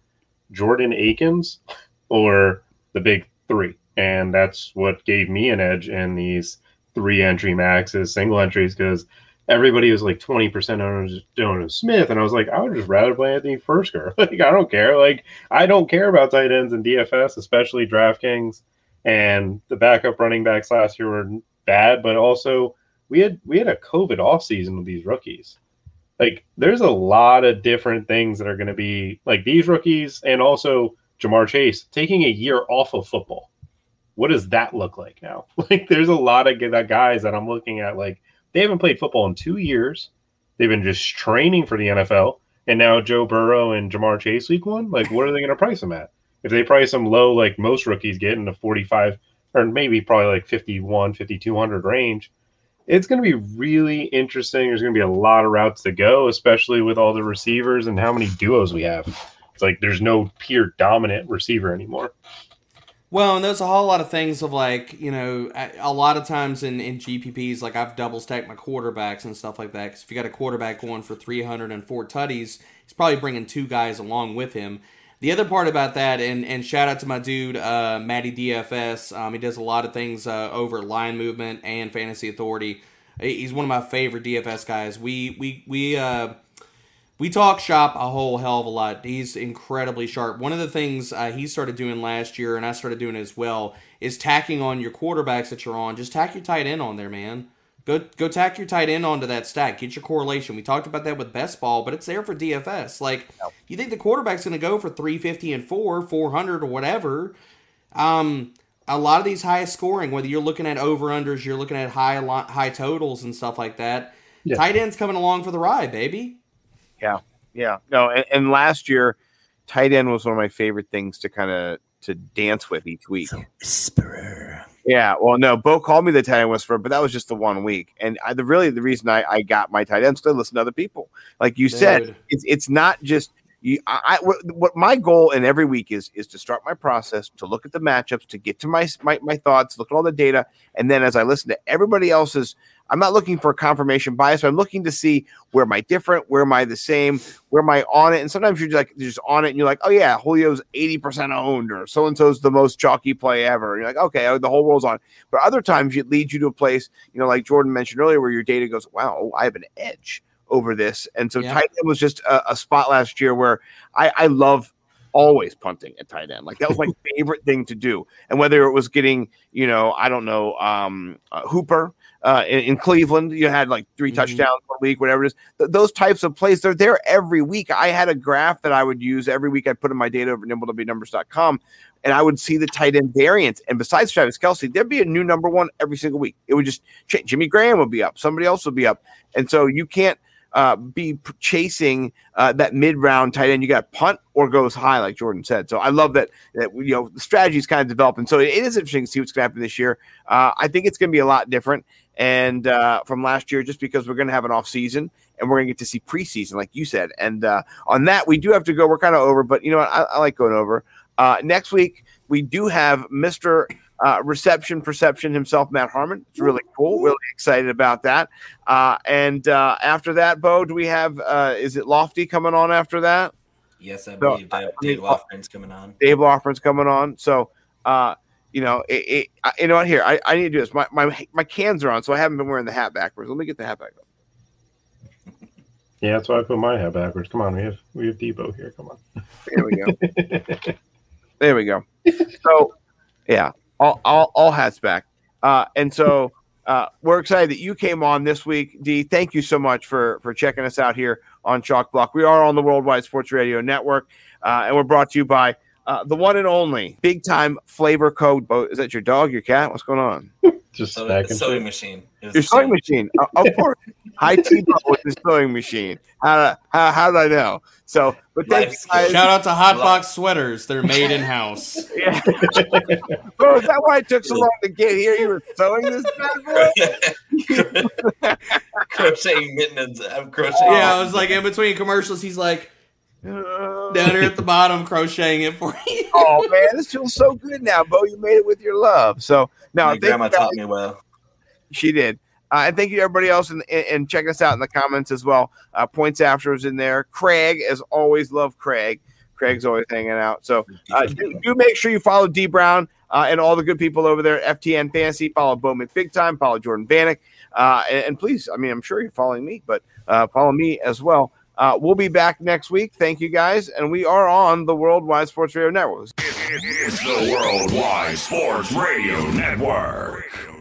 Jordan Akins or the big three. And that's what gave me an edge in these three entry maxes, single entries, because everybody was like 20% on Jonnu Smith. And I was like, I would just rather play Anthony Firkser. Like, I don't care. Like, I don't care about tight ends and DFS, especially DraftKings. And the backup running backs last year were bad, but also we had we had a COVID off season with these rookies. Like, there's a lot of different things that are going to be like these rookies, and also Ja'Marr Chase taking a year off of football. What does that look like now? Like, there's a lot of guys that I'm looking at. Like, they haven't played football in two years. They've been just training for the NFL, and now Joe Burrow and Ja'Marr Chase week one. Like, what are they going to price them at? If they price them low, like most rookies get in the 45 or maybe probably like 51, 5200 range, it's going to be really interesting. There's going to be a lot of routes to go, especially with all the receivers and how many duos we have. It's like there's no pure dominant receiver anymore. well and there's a whole lot of things of like you know a, lot of times in in gpps like i've double stacked my quarterbacks and stuff like that because if you got a quarterback going for 304 tutties he's probably bringing two guys along with him the other part about that, and, and shout out to my dude, uh, Matty DFS. Um, he does a lot of things uh, over Line Movement and Fantasy Authority. He's one of my favorite DFS guys. We we we uh, we talk shop a whole hell of a lot. He's incredibly sharp. One of the things uh, he started doing last year, and I started doing as well, is tacking on your quarterbacks that you're on. Just tack your tight end on there, man. Go go tack your tight end onto that stack. Get your correlation. We talked about that with best ball, but it's there for DFS. Like you think the quarterback's going to go for 350 and 4, 400 or whatever. Um a lot of these high scoring, whether you're looking at over unders, you're looking at high high totals and stuff like that. Yeah. Tight ends coming along for the ride, baby. Yeah, yeah, no, and, and last year, tight end was one of my favorite things to kind of to dance with each week. Whisperer. Yeah, well, no, Bo called me the tight end whisperer, but that was just the one week. And I, the really the reason I, I got my tight ends to listen to other people, like you said, it's it's not just you. I, I what, what my goal in every week is is to start my process, to look at the matchups, to get to my my my thoughts, look at all the data, and then as I listen to everybody else's, I'm not looking for confirmation bias. I'm looking to see where am I different, where am I the same, where am I on it. And sometimes you're like you're just on it, and you're like, oh yeah, Julio's 80 percent owned, or so and so's the most chalky play ever. And you're like, okay, oh, the whole world's on. But other times it leads you to a place, you know, like Jordan mentioned earlier, where your data goes, wow, I have an edge over this. And so Yeah. tight end was just a, a spot last year where I, I love always punting at tight end. Like that was my favorite thing to do. And whether it was getting, you know, I don't know, um, uh, Hooper uh, in, in Cleveland, you had like 3 Mhm. touchdowns per week, whatever it is. Th- those types of plays, they're there every week. I had a graph that I would use every week. I put in my data over nimblewnumbers.com and I would see the tight end variance. And besides Travis Kelce, there'd be a new number one every single week. It would just change. Jimmy Graham would be up, somebody else would be up. And so you can't uh, be chasing uh, that mid round tight end. You got punt or goes high, like Jordan said. So I love that, that you know, the strategy is kind of developing. So it is interesting to see what's going to happen this year. Uh, I think it's going to be a lot different. And uh, from last year, just because we're going to have an off season and we're going to get to see preseason, like you said. And uh, on that, we do have to go. We're kind of over, but you know what? I, I like going over. Uh, next week, we do have Mr. Uh, reception perception himself, Matt Harmon. It's really cool. Really excited about that. Uh, and uh, after that, Bo, do we have? Uh, is it Lofty coming on after that? Yes, I So, believe Dave, I Dave Lofgren's coming on. Dave Lofgren's coming on. So, uh, you know, it, it, you know what? Here, I, I need to do this. My, my my cans are on, so I haven't been wearing the hat backwards. Let me get the hat back up. Yeah, that's why I put my hat backwards. Come on, we have we have Debo here. Come on. There we go. there we go. So, yeah, all all, all hats back. Uh, and so uh, we're excited that you came on this week, D. Thank you so much for for checking us out here on Chalk Block. We are on the Worldwide Sports Radio Network, uh, and we're brought to you by uh, the one and only Big Time Flavor Code. Bo, is that your dog, your cat? What's going on? Just So, sewing shit. machine. Your sewing machine, uh, of course. High T with the sewing machine. How, how how did I know? So, but thank Life you skill. guys. Shout out to Hotbox Sweaters. They're made in house. Yeah. Bro, is that why it took so long to get here? You were sewing this bad boy? crocheting mittens. I'm crocheting. Yeah, I was like in between commercials. He's like down here at the bottom crocheting it for you. oh man, this feels so good now, Bo. You made it with your love. So no, My thank grandma taught me well. She did. Uh, and thank you everybody else and, and, and check us out in the comments as well. Uh, points after is in there. Craig, as always, love Craig. Craig's always hanging out. So uh, do, do make sure you follow D Brown uh, and all the good people over there at FTN Fantasy. Follow Bowman Big Time. Follow Jordan Vanek. Uh, and, and please, I mean, I'm sure you're following me, but uh, follow me as well. Uh, we'll be back next week. Thank you guys. And we are on the Worldwide Sports Radio Network. It's the Worldwide Sports Radio. Network.